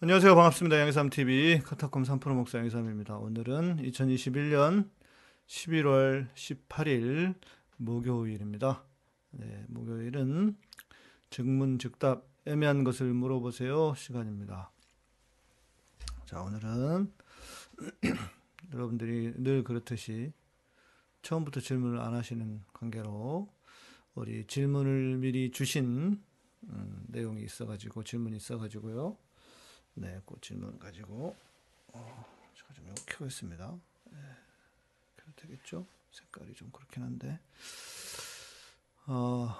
안녕하세요. 반갑습니다. 양희삼TV 카타콤 3프로 목사 양희삼입니다. 오늘은 2021년 11월 18일 목요일입니다. 네, 목요일은 즉문즉답 애매한 것을 물어보세요 시간입니다. 자, 오늘은 여러분들이 늘 그렇듯이 처음부터 질문을 안 하시는 관계로 우리 질문을 미리 주신 음, 내용이 있어가지고 질문이 있어가지고요. 네, 그 질문 가지고 어, 제가 좀 켜겠습니다. 네, 켜도 되겠죠? 색깔이 좀 그렇긴 한데 어,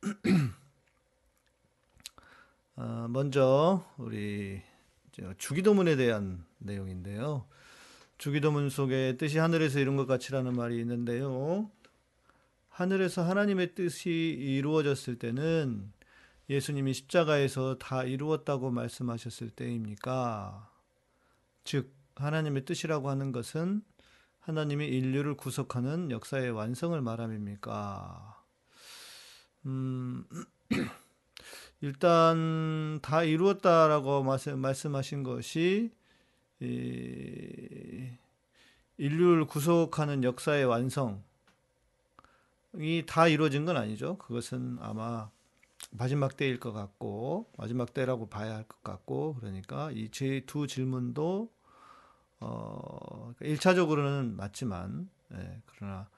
어, 먼저 우리 주기도문에 대한 내용인데요. 주기도문 속에 뜻이 하늘에서 이룬 것 같이라는 말이 있는데요. 하늘에서 하나님의 뜻이 이루어졌을 때는 예수님이 십자가에서 다 이루었다고 말씀하셨을 때입니까? 즉, 하나님의 뜻이라고 하는 것은 하나님이 인류를 구속하는 역사의 완성을 말함입니까? 음, 일단 다 이루었다라고 말씀 하신 것이 인류를 구속하는 역사의 완성이 다 이루어진 건 아니죠. 그것은 아마 마지막 때일 것 같고 마지막 때라고 봐야 할 것 같고 그러니까 이 제 두 질문도 어 1차적으로는 맞지만 예, 그러나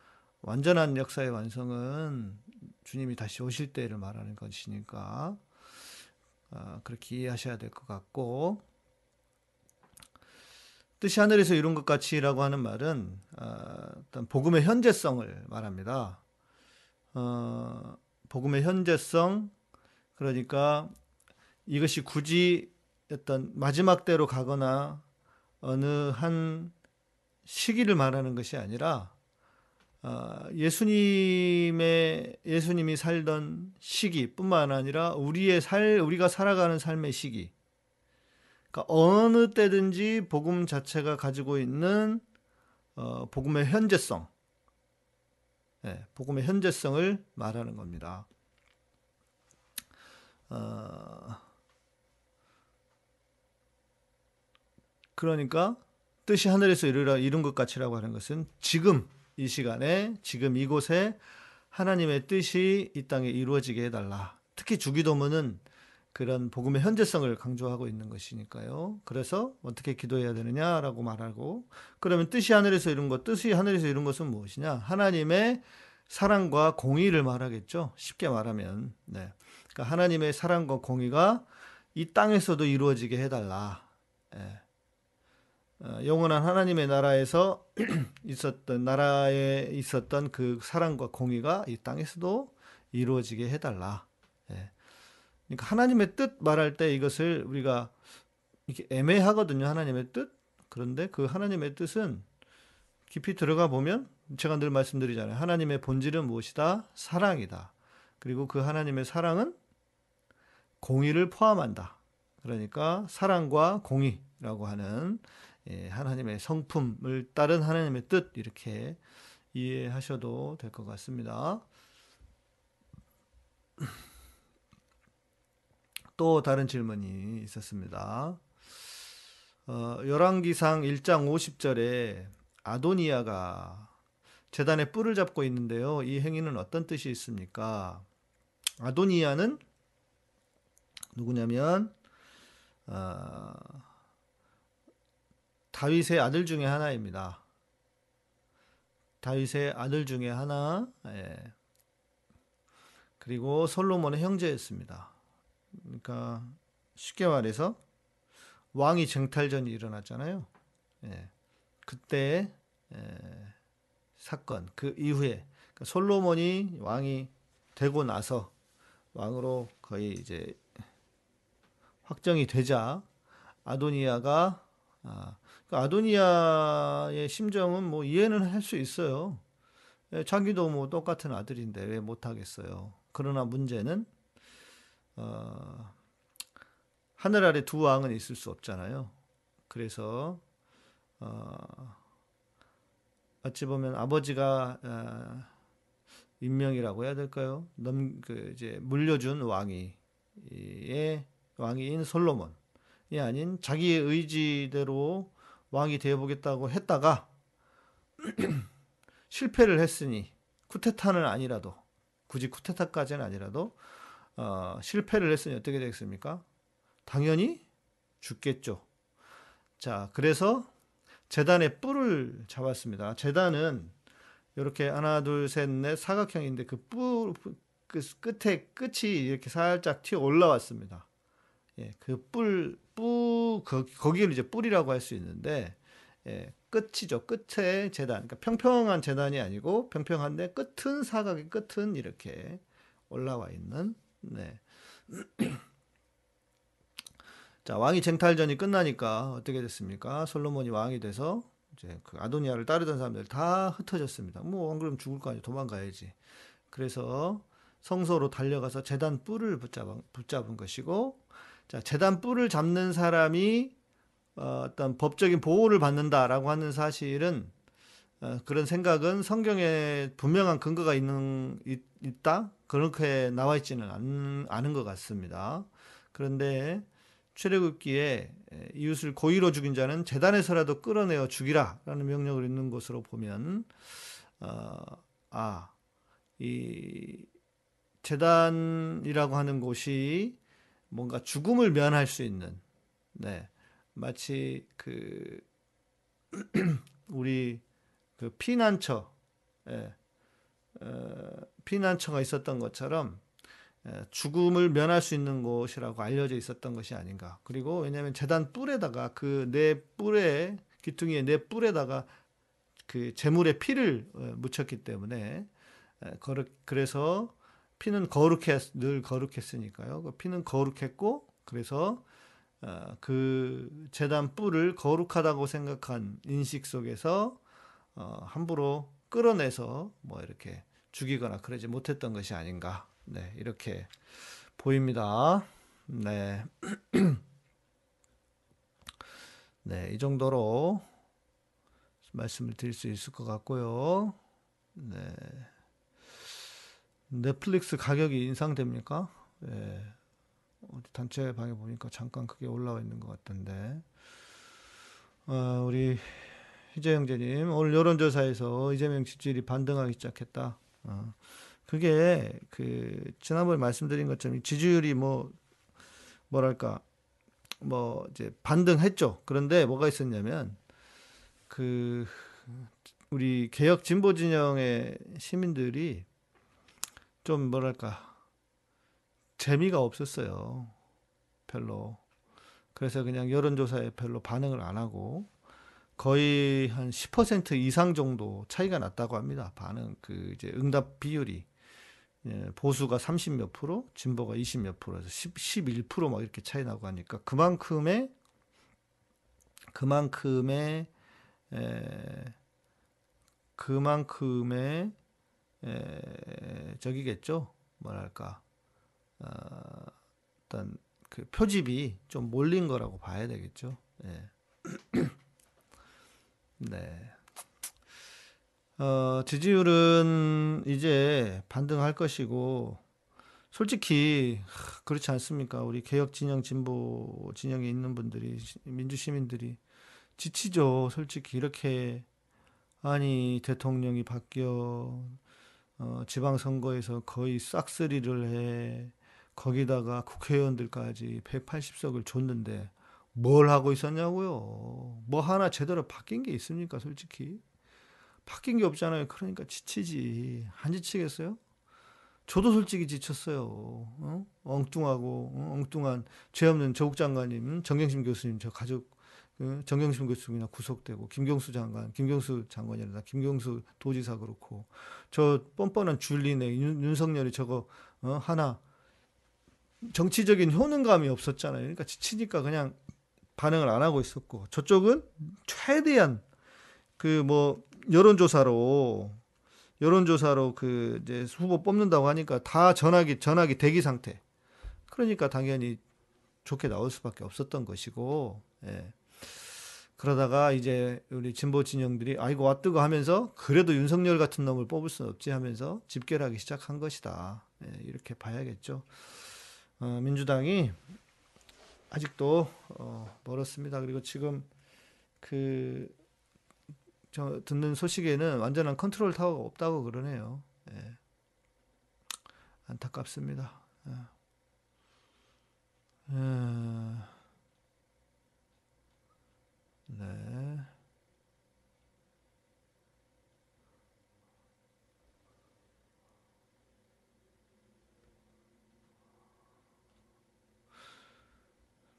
완전한 역사의 완성은 주님이 다시 오실 때를 말하는 것이니까 어, 그렇게 이해하셔야 될 것 같고 뜻이 하늘에서 이룬 것 같이라고 하는 말은 어, 어떤 복음의 현재성을 말합니다. 어, 복음의 현재성 그러니까 이것이 굳이 어떤 마지막 때로 가거나 어느 한 시기를 말하는 것이 아니라 어, 예수님의 예수님이 살던 시기뿐만 아니라 우리의 살 우리가 살아가는 삶의 시기. 그러니까 어느 때든지 복음 자체가 가지고 있는 어, 복음의 현재성, 네, 복음의 현재성을 말하는 겁니다. 어, 그러니까 뜻이 하늘에서 이르라 이룬 것 같이라고 하는 것은 지금 이 시간에 지금 이곳에 하나님의 뜻이 이 땅에 이루어지게 해달라. 특히 주기도문은 그런 복음의 현재성을 강조하고 있는 것이니까요. 그래서 어떻게 기도해야 되느냐라고 말하고 그러면 뜻이 하늘에서 이룬 것, 뜻이 하늘에서 이룬 것은 무엇이냐? 하나님의 사랑과 공의를 말하겠죠. 쉽게 말하면. 네. 그러니까 하나님의 사랑과 공의가 이 땅에서도 이루어지게 해달라. 예. 어, 영원한 하나님의 나라에서 있었던 나라에 있었던 그 사랑과 공의가 이 땅에서도 이루어지게 해달라. 예. 그러니까 하나님의 뜻 말할 때 이것을 우리가 이렇게 애매하거든요. 하나님의 뜻. 그런데 그 하나님의 뜻은 깊이 들어가 보면 제가 늘 말씀드리잖아요. 하나님의 본질은 무엇이다? 사랑이다. 그리고 그 하나님의 사랑은 공의를 포함한다. 그러니까 사랑과 공의라고 하는 예, 하나님의 성품을 따른 하나님의 뜻 이렇게 이해하셔도 될 것 같습니다. 또 다른 질문이 있었습니다. 어, 열왕기상 1장 50절에 아도니아가 재단에 뿔을 잡고 있는데요. 이 행위는 어떤 뜻이 있습니까? 아도니아는 누구냐면 어, 다윗의 아들 중에 하나입니다. 다윗의 아들 중에 하나, 예. 그리고 솔로몬의 형제였습니다. 그러니까 쉽게 말해서 왕이 쟁탈전이 일어났잖아요. 예. 그때 예. 사건 그 이후에 그러니까 솔로몬이 왕이 되고 나서 왕으로 거의 이제 확정이 되자 아도니아가 아, 그 아도니아의 심정은 뭐 이해는 할 수 있어요. 예, 자기도 뭐 똑같은 아들인데 왜 못하겠어요. 그러나 문제는 어, 하늘 아래 두 왕은 있을 수 없잖아요. 그래서 어, 어찌 보면 아버지가 어, 임명이라고 해야 될까요? 넘, 그 이제 물려준 왕이 의 왕인 솔로몬. 아닌 자기의 의지대로 왕이 되어보겠다고 했다가 실패를 했으니 쿠데타는 아니라도 굳이 쿠데타까지는 아니라도 어, 실패를 했으니 어떻게 되겠습니까? 당연히 죽겠죠. 자, 그래서 재단의 뿔을 잡았습니다. 재단은 이렇게 하나, 둘, 셋, 넷 사각형인데 그 뿔, 그 끝에 끝이 이렇게 살짝 튀어 올라왔습니다. 예, 그 뿔, 뿔, 거기를 이제 뿔이라고 할 수 있는데, 예, 끝이죠. 끝에 재단. 그러니까 평평한 재단이 아니고 평평한데 끝은 사각의 끝은 이렇게 올라와 있는, 네. 자, 왕이 쟁탈전이 끝나니까 어떻게 됐습니까? 솔로몬이 왕이 돼서 이제 그 아도니아를 따르던 사람들 다 흩어졌습니다. 뭐, 안 그러면 죽을 거 아니에요. 도망가야지. 그래서 성소로 달려가서 재단 뿔을 붙잡은, 붙잡은 것이고, 자, 재단 뿔을 잡는 사람이 어, 어떤 법적인 보호를 받는다라고 하는 사실은 어, 그런 생각은 성경에 분명한 근거가 있는 있, 다 그렇게 나와 있지는 않, 않은 것 같습니다. 그런데 출애굽기에 이웃을 고의로 죽인 자는 재단에서라도 끌어내어 죽이라라는 명령을 있는 것으로 보면 어, 아이 재단이라고 하는 곳이 뭔가 죽음을 면할 수 있는 네 마치 그 우리 그 피난처 예, 어, 피난처가 있었던 것처럼 예, 죽음을 면할 수 있는 곳이라고 알려져 있었던 것이 아닌가. 그리고 왜냐하면 재단 뿔에다가 그 내 뿔에 기퉁이의 내 뿔에다가 그 재물의 피를 어, 묻혔기 때문에 예, 그래서 피는 거룩해 늘 거룩했으니까요. 그 피는 거룩했고 그래서 어, 그 재단 뿔을 거룩하다고 생각한 인식 속에서 함부로 끌어내서 뭐 이렇게 죽이거나 그러지 못했던 것이 아닌가. 네, 이렇게 보입니다. 네. 네, 이 정도로 말씀을 드릴 수 있을 것 같고요. 네. 넷플릭스 가격이 인상됩니까? 네. 어디 단체 방에 보니까 잠깐 크게 올라와 있는 것 같던데. 어, 우리 희재 형제님, 오늘 여론조사에서 이재명 지지율이 반등하기 시작했다. 어. 그게 그 지난번에 말씀드린 것처럼 지지율이 뭐 뭐랄까 뭐 이제 반등했죠. 그런데 뭐가 있었냐면 그 우리 개혁 진보 진영의 시민들이 좀 뭐랄까 재미가 없었어요. 별로. 그래서 그냥 여론조사에 별로 반응을 안 하고 거의 한 10% 이상 정도 차이가 났다고 합니다. 반응 그 이제 응답 비율이 예, 보수가 30 몇 프로, 진보가 20 몇 프로에서 10, 11%막 이렇게 차이 나고 하니까 그만큼의 그만큼의 에, 그만큼의 에, 저기겠죠. 뭐랄까 어, 어떤 그 표집이 좀 몰린 거라고 봐야 되겠죠. 예. 네. 어, 지지율은 이제 반등할 것이고, 솔직히, 그렇지 않습니까? 우리 개혁 진영, 진보 진영에 있는 분들이, 민주 시민들이 지치죠. 솔직히 이렇게, 아니, 대통령이 바뀌어, 어, 지방선거에서 거의 싹쓸이를 해, 거기다가 국회의원들까지 180석을 줬는데, 뭘 하고 있었냐고요? 뭐 하나 제대로 바뀐 게 있습니까, 솔직히? 바뀐 게 없잖아요. 그러니까 지치지. 안 지치겠어요? 저도 솔직히 지쳤어요. 어? 엉뚱하고 어? 엉뚱한 죄 없는 조국 장관님, 정경심 교수님 저 가족 어? 정경심 교수님이나 구속되고 김경수 장관, 김경수 장관이라 김경수 도지사 그렇고 저 뻔뻔한 줄리네 윤, 윤석열이 저거 어? 하나 정치적인 효능감이 없었잖아요. 그러니까 지치니까 그냥 반응을 안 하고 있었고 저쪽은 최대한 그 뭐 여론조사로 여론조사로 그 이제 후보 뽑는다고 하니까 다 전화기 전화기 대기 상태. 그러니까 당연히 좋게 나올 수밖에 없었던 것이고, 예. 그러다가 이제 우리 진보 진영들이 아이고 왔뜨거 하면서 그래도 윤석열 같은 놈을 뽑을 수는 없지 하면서 집결하기 시작한 것이다. 예, 이렇게 봐야겠죠. 어, 민주당이 아직도 어, 멀었습니다. 그리고 지금 그저 듣는 소식에는 완전한 컨트롤 타워가 없다고 그러네요. 예. 안타깝습니다. 예. 예. 네.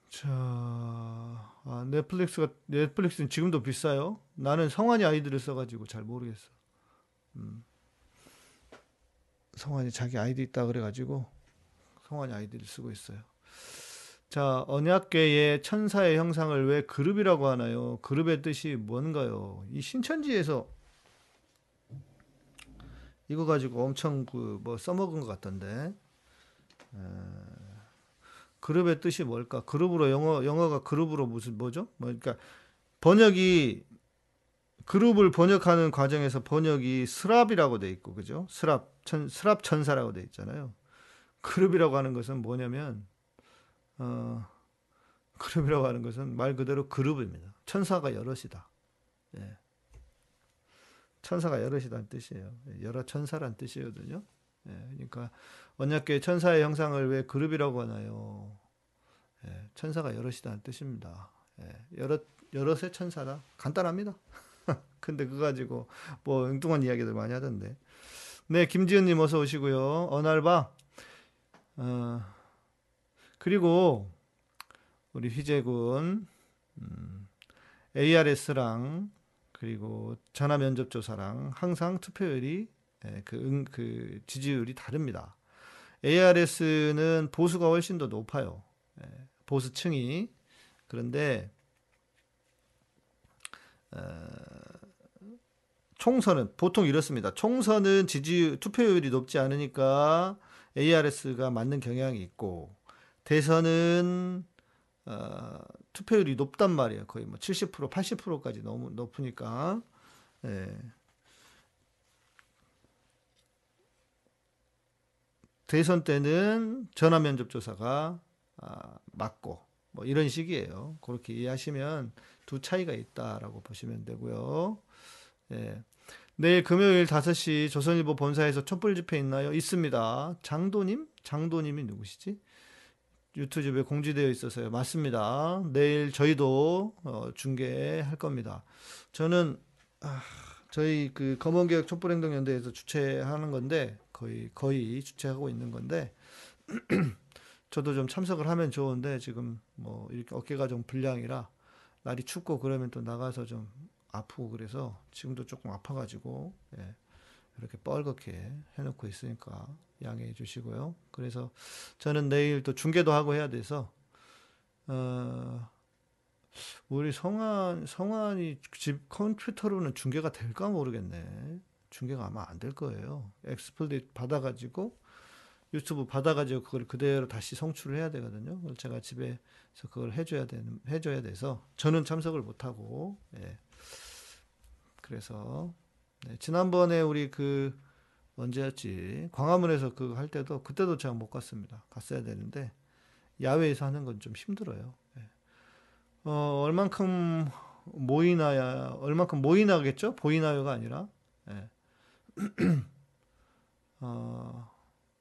자, 아, Netflix가 Netflix는 지금도 비싸요. 나는 성환이 아이디를 써가지고 잘 모르겠어. 음. 성환이 자기 아이디 있다 그래가지고 성환이 아이디를 쓰고 있어요. 자, 언약궤의 천사의 형상을 왜 그룹이라고 하나요? 그룹의 뜻이 뭔가요? 이 신천지에서 이거 가지고 엄청 그 뭐 써먹은 것 같던데. 에, 그룹의 뜻이 뭘까? 그룹으로 영어 영어가 그룹으로 무슨 뭐죠? 뭐 그러니까 번역이 그룹을 번역하는 과정에서 번역이 스랍이라고 돼 있고 그죠? 스랍 천 스랍 천사라고 돼 있잖아요. 그룹이라고 하는 것은 뭐냐면 어 그룹이라고 하는 것은 말 그대로 그룹입니다. 천사가 여럿이다. 예. 천사가 여럿이라는 뜻이에요. 여러 천사란 뜻이거든요. 예, 그러니까 언약계 천사의 형상을 왜 그룹이라고 하나요? 예, 천사가 여럿이라는 뜻입니다. 예, 여럿 여럿의 천사다. 간단합니다. 근데 그거 가지고 뭐 엉뚱한 이야기들 많이 하던데. 네, 김지은님 어서 오시고요. 어날바. 어, 그리고 우리 휘재군 음, ARS랑 그리고 전화 면접 조사랑 항상 투표율이 예, 그, 응, 그 지지율이 다릅니다. ARS는 보수가 훨씬 더 높아요. 예, 보수층이. 그런데 어, 총선은 보통 이렇습니다. 총선은 지지 투표율이 높지 않으니까 ARS가 맞는 경향이 있고 대선은 어, 투표율이 높단 말이에요. 거의 뭐 70%, 80%까지 너무 높으니까. 예. 대선 때는 전화 면접 조사가 아, 맞고 뭐 이런 식이에요. 그렇게 이해하시면 두 차이가 있다라고 보시면 되고요. 예. 내일 금요일 5시 조선일보 본사에서 촛불 집회 있나요? 있습니다. 장도님? 장도님이 누구시지? 유튜브에 공지되어 있어서요. 맞습니다. 내일 저희도 어, 중계할 겁니다. 저는 아, 저희 그 검은개혁 촛불행동연대에서 주최하는 건데 거의 거의 주최하고 있는 건데 저도 좀 참석을 하면 좋은데 지금 뭐 이렇게 어깨가 좀 불량이라 날이 춥고 그러면 또 나가서 좀 아프고 그래서 지금도 조금 아파가지고 예, 이렇게 뻘겋게 해놓고 있으니까 양해해 주시고요. 그래서 저는 내일 또 중계도 하고 해야 돼서 어, 우리 성환 성환이 집 컴퓨터로는 중계가 될까 모르겠네. 중계가 아마 안 될 거예요. XSplit 받아가지고 유튜브 받아가지고 그걸 그대로 다시 송출을 해야 되거든요. 그래서 제가 집에서 그걸 해줘야 되는 해줘야 돼서 저는 참석을 못 하고 예. 그래서 네, 지난번에 우리 그 언제였지 광화문에서 그거 할 때도 그때도 제가 못 갔습니다. 갔어야 되는데 야외에서 하는 건 좀 힘들어요. 예. 어 얼만큼 모이나야 얼만큼 모이나겠죠? 보이나요가 아니라 예. 어,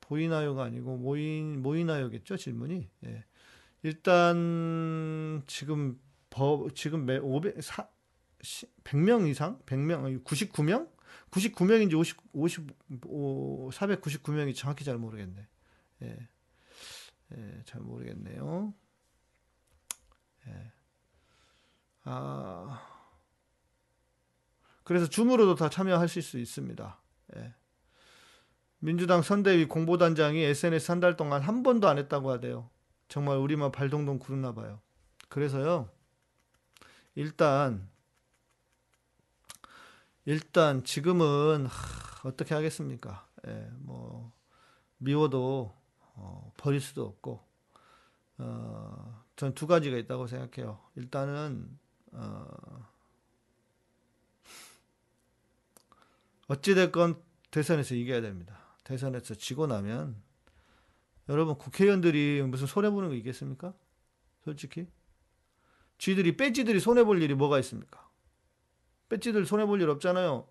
보이나요가 아니고 모인 모이나요겠죠 질문이 예. 일단 지금 버 지금 매 500, 4, 100명 이상 100명 99명 99명인지 50 55 499명이 정확히 잘 모르겠네 예. 예, 잘 모르겠네요 예. 아 그래서 줌으로도 다 참여하실 수 있습니다. 예. 민주당 선대위 공보단장이 SNS 한 달 동안 한 번도 안 했다고 하대요. 정말 우리만 발동동 구르나 봐요. 그래서요. 일단 일단 지금은 하, 어떻게 하겠습니까? 예, 뭐 미워도 어, 버릴 수도 없고 어, 전 두 가지가 있다고 생각해요. 일단은 어, 어찌됐건 대선에서 이겨야 됩니다. 대선에서 지고 나면 여러분 국회의원들이 무슨 손해 보는 거 있겠습니까? 솔직히. 쥐들이 빼지들이 손해 볼 일이 뭐가 있습니까? 빼지들 손해 볼 일 없잖아요.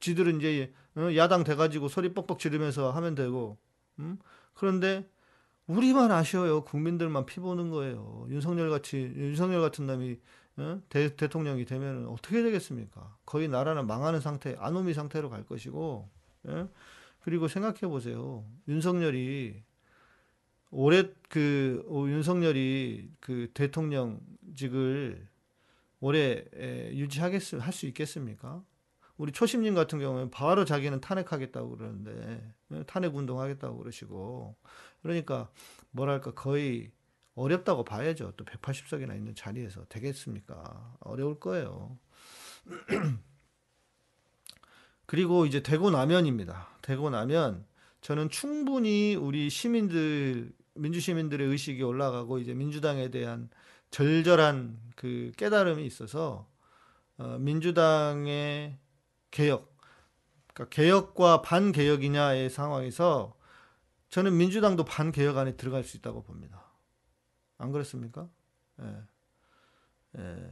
쥐들은 이제 어, 야당 돼가지고 소리 뻑뻑 지르면서 하면 되고. 음? 그런데 우리만 아쉬워요. 국민들만 피 보는 거예요. 윤석열 같이 윤석열 같은 놈이 어? 대, 대통령이 되면 어떻게 되겠습니까? 거의 나라는 망하는 상태, 아노미 상태로 갈 것이고. 예? 그리고 생각해 보세요. 윤석열이 올해 그 윤석열이 그 대통령직을 올해 유지하겠 할 수 있겠습니까? 우리 초심님 같은 경우는 바로 자기는 탄핵하겠다고 그러는데 예, 탄핵 운동하겠다고 그러시고 그러니까 뭐랄까 거의 어렵다고 봐야죠. 또 180석이나 있는 자리에서 되겠습니까? 어려울 거예요. 그리고 이제 되고 나면입니다. 되고 나면 저는 충분히 우리 시민들 민주 시민들의 의식이 올라가고 이제 민주당에 대한 절절한 그 깨달음이 있어서 어, 민주당의 개혁, 그러니까 개혁과 반개혁이냐의 상황에서 저는 민주당도 반개혁 안에 들어갈 수 있다고 봅니다. 안 그렇습니까? 예. 예.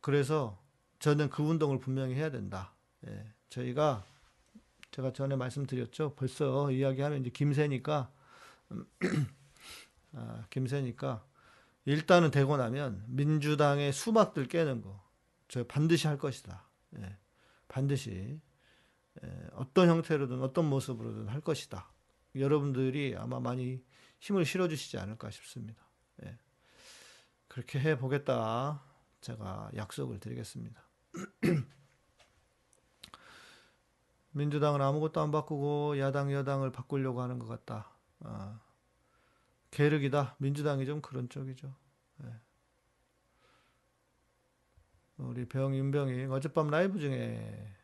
그래서 저는 그 운동을 분명히 해야 된다. 예. 저희가 제가 전에 말씀드렸죠. 벌써 이야기하면 이제 김새니까 아, 김새니까 일단은 되고 나면 민주당의 수박들 깨는 거 저 반드시 할 것이다. 예. 반드시 예. 어떤 형태로든 어떤 모습으로든 할 것이다. 여러분들이 아마 많이 힘을 실어주시지 않을까 싶습니다. 예. 그렇게 해 보겠다. 제가 약속을 드리겠습니다. 민주당은 아무것도 안 바꾸고 야당 여당을 바꾸려고 하는 것 같다. 아, 계륵이다. 민주당이 좀 그런 쪽이죠. 예. 우리 병 윤병이 어젯밤 라이브 중에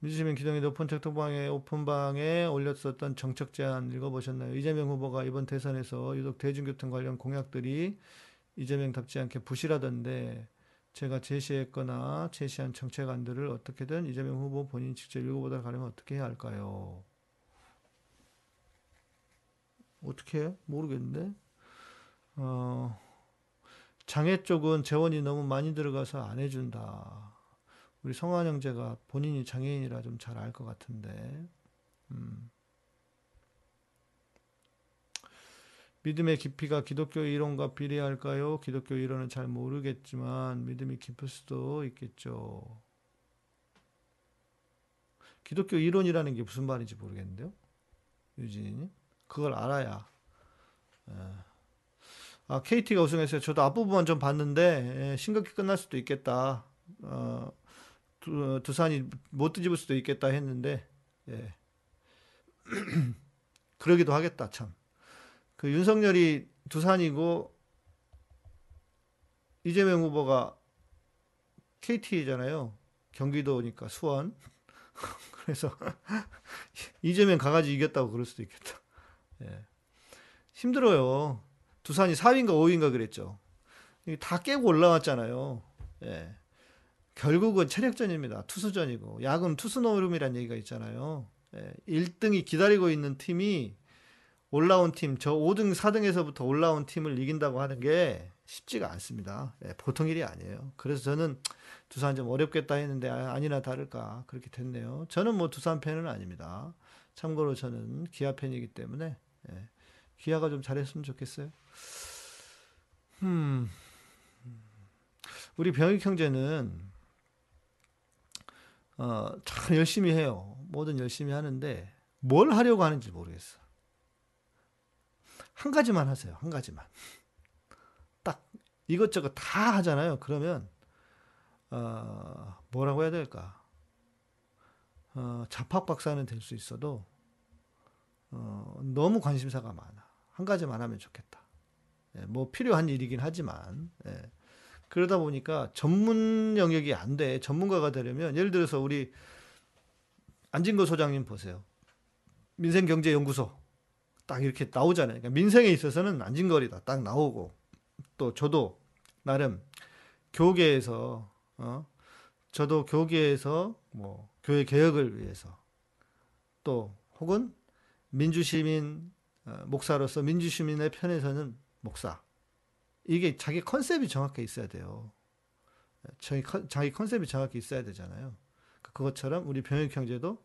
민주시민 기동이 높은 책토방에 오픈방에 올렸었던 정책 제안 읽어보셨나요? 이재명 후보가 이번 대선에서 유독 대중교통 관련 공약들이 이재명답지 않게 부실하던데 제가 제시했거나 제시한 정책안들을 어떻게든 이재명 후보 본인 직접 읽어보다 가려면 어떻게 해야 할까요? 어떻게 해? 모르겠는데. 어, 장애 쪽은 재원이 너무 많이 들어가서 안 해준다. 우리 성환 형제가 본인이 장애인이라 좀 잘 알 것 같은데. 음. 믿음의 깊이가 기독교 이론과 비례할까요? 기독교 이론은 잘 모르겠지만 믿음이 깊을 수도 있겠죠. 기독교 이론이라는 게 무슨 말인지 모르겠는데요. 유진이 그걸 알아야. 예. 아, KT가 우승했어요. 저도 앞부분만 좀 봤는데 예, 심각히 끝날 수도 있겠다. 어, 두, 두산이 못 뒤집을 수도 있겠다 했는데 예. 그러기도 하겠다 참. 그 윤석열이 두산이고 이재명 후보가 KT잖아요. 경기도니까 수원. 그래서 이재명 가가지 이겼다고 그럴 수도 있겠다. 예. 힘들어요. 두산이 4위인가 5위인가 그랬죠. 다 깨고 올라왔잖아요. 예. 결국은 체력전입니다. 투수전이고. 야구는 투수 노름이란 얘기가 있잖아요. 예. 1등이 기다리고 있는 팀이 올라온 팀, 저 5등, 4등에서부터 올라온 팀을 이긴다고 하는 게 쉽지가 않습니다. 예, 보통 일이 아니에요. 그래서 저는 두산 좀 어렵겠다 했는데 아, 니나 다를까 그렇게 됐네요. 저는 뭐 두산 팬은 아닙니다. 참고로 저는 기아 팬이기 때문에 예, 기아가 좀 잘했으면 좋겠어요. 음, 우리 병익 형제는 어, 참 열심히 해요. 뭐든 열심히 하는데 뭘 하려고 하는지 모르겠어. 한 가지만 하세요. 한 가지만. 딱 이것저것 다 하잖아요. 그러면 어, 뭐라고 해야 될까? 어, 자팍 박사는 될 수 있어도 어, 너무 관심사가 많아. 한 가지만 하면 좋겠다. 예, 뭐 필요한 일이긴 하지만 예. 그러다 보니까 전문 영역이 안 돼. 전문가가 되려면 예를 들어서 우리 안진거 소장님 보세요. 민생경제연구소 딱 이렇게 나오잖아요. 그러니까 민생에 있어서는 안진거리다 딱 나오고 또 저도 나름 교계에서 어 저도 교계에서 뭐 교회 개혁을 위해서 또 혹은 민주시민 어, 목사로서 민주시민의 편에서는 목사 이게 자기 컨셉이 정확히 있어야 돼요. 자기, 컨- 자기 컨셉이 정확히 있어야 되잖아요. 그것처럼 우리 병역 형제도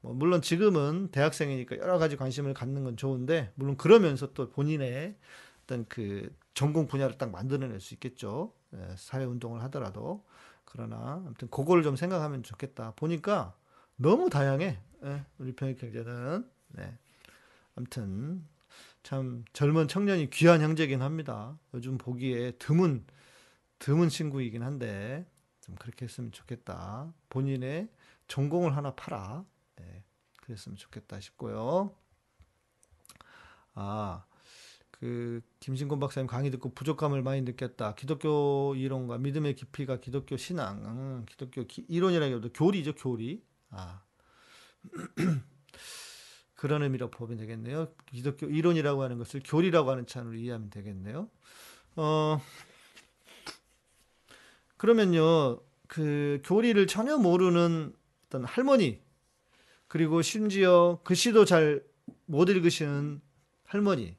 뭐 물론 지금은 대학생이니까 여러 가지 관심을 갖는 건 좋은데 물론 그러면서 또 본인의 어떤 그 전공 분야를 딱 만들어낼 수 있겠죠. 예, 사회 운동을 하더라도 그러나 아무튼 그거를 좀 생각하면 좋겠다. 보니까 너무 다양해. 예, 우리 병역 형제는 네. 아무튼 참 젊은 청년이 귀한 형제긴 합니다. 요즘 보기에 드문 드문 친구이긴 한데 좀 그렇게 했으면 좋겠다. 본인의 전공을 하나 팔아. 네, 그랬으면 좋겠다 싶고요. 아, 그 김신곤 박사님 강의 듣고 부족함을 많이 느꼈다. 기독교 이론과 믿음의 깊이가 기독교 신앙, 음, 기독교 기- 이론이라기보다 교리죠, 교리. 아. 그런 의미로 보면 되겠네요. 기독교 이론이라고 하는 것을 교리라고 하는 찬으로 이해하면 되겠네요. 어, 그러면요, 그 교리를 전혀 모르는 어떤 할머니, 그리고 심지어 글씨도 잘 못 읽으시는 할머니,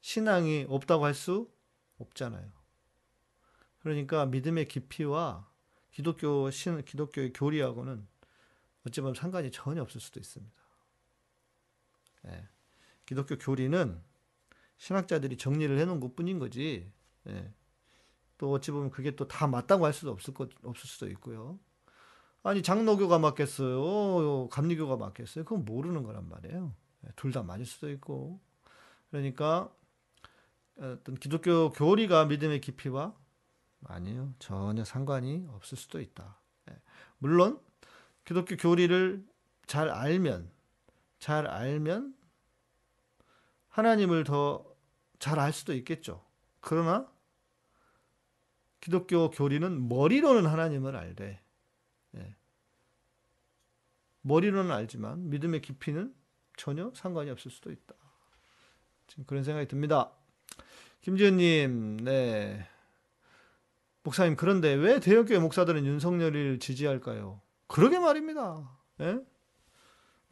신앙이 없다고 할 수 없잖아요. 그러니까 믿음의 깊이와 기독교 신, 기독교의 교리하고는 어찌 보면 상관이 전혀 없을 수도 있습니다. 예. 기독교 교리는 신학자들이 정리를 해놓은 것 뿐인 거지. 예. 또 어찌 보면 그게 또 다 맞다고 할 수도 없을 것 없을 수도 있고요. 아니 장로교가 맞겠어요, 감리교가 맞겠어요? 그건 모르는 거란 말이에요. 예, 둘다 맞을 수도 있고. 그러니까 어떤 기독교 교리가 믿음의 깊이와 아니요 전혀 상관이 없을 수도 있다. 예. 물론 기독교 교리를 잘 알면 잘 알면 하나님을 더 잘 알 수도 있겠죠. 그러나 기독교 교리는 머리로는 하나님을 알되 예. 머리로는 알지만 믿음의 깊이는 전혀 상관이 없을 수도 있다. 지금 그런 생각이 듭니다. 김지현님, 네. 목사님, 그런데 왜 대형교회 목사들은 윤석열을 지지할까요? 그러게 말입니다. 예?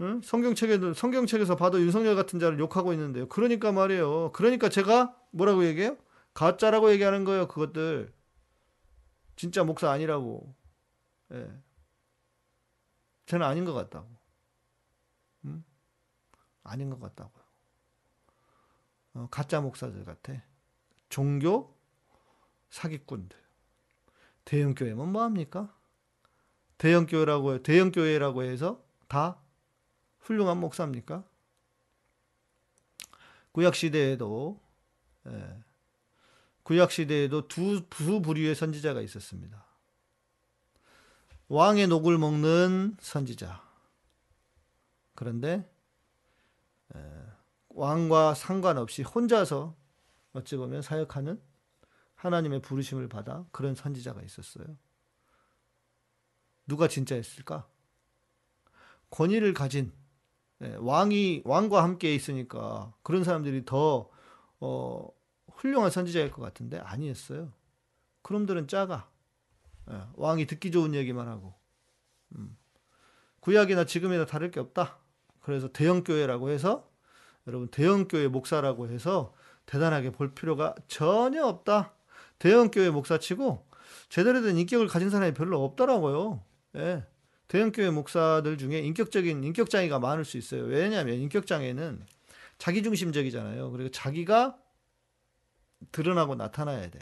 응? 성경책에도 성경책에서 봐도 윤석열 같은 자를 욕하고 있는데요. 그러니까 말이에요. 그러니까 제가 뭐라고 얘기해요? 가짜라고 얘기하는 거예요. 그것들 진짜 목사 아니라고. 예. 저는 아닌 것 같다고. 응? 아닌 것 같다고요. 어, 가짜 목사들 같아. 종교 사기꾼들. 대형 교회면 뭐 합니까? 대형 교회라고 대형 교회라고 해서 다 훌륭한 목사입니까? 구약 시대에도 예, 구약 시대에도 두, 두 부류의 선지자가 있었습니다. 왕의 녹을 먹는 선지자. 그런데 예, 왕과 상관없이 혼자서 어찌 보면 사역하는 하나님의 부르심을 받아 그런 선지자가 있었어요. 누가 진짜였을까? 권위를 가진 예, 왕이 왕과 함께 있으니까 그런 사람들이 더 어, 훌륭한 선지자일 것 같은데 아니었어요. 그놈들은 작아. 예, 왕이 듣기 좋은 얘기만 하고 음. 구약이나 지금이나 다를 게 없다. 그래서 대형 교회라고 해서 여러분 대형 교회 목사라고 해서 대단하게 볼 필요가 전혀 없다. 대형 교회 목사치고 제대로 된 인격을 가진 사람이 별로 없더라고요. 예. 대형교회 목사들 중에 인격적인 인격장애가 많을 수 있어요. 왜냐하면 인격장애는 자기중심적이잖아요. 그리고 자기가 드러나고 나타나야 돼.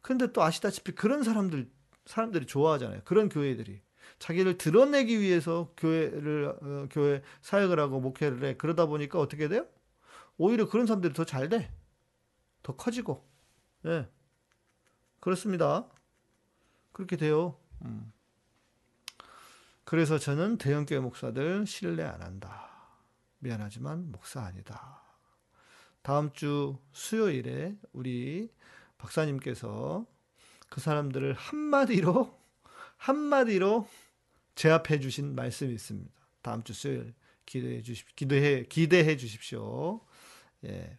근데 또 아시다시피 그런 사람들 사람들이 좋아하잖아요. 그런 교회들이 자기를 드러내기 위해서 교회를 어, 교회 사역을 하고 목회를 해. 그러다 보니까 어떻게 돼요? 오히려 그런 사람들이 더 잘 돼. 더 커지고. 예. 그렇습니다. 그렇게 돼요. 음. 그래서 저는 대형교회 목사들 신뢰 안 한다. 미안하지만 목사 아니다. 다음 주 수요일에 우리 박사님께서 그 사람들을 한마디로 한마디로 제압해 주신 말씀이 있습니다. 다음 주 수요일 기대해 주십 기대해 기대해 주십시오. 예.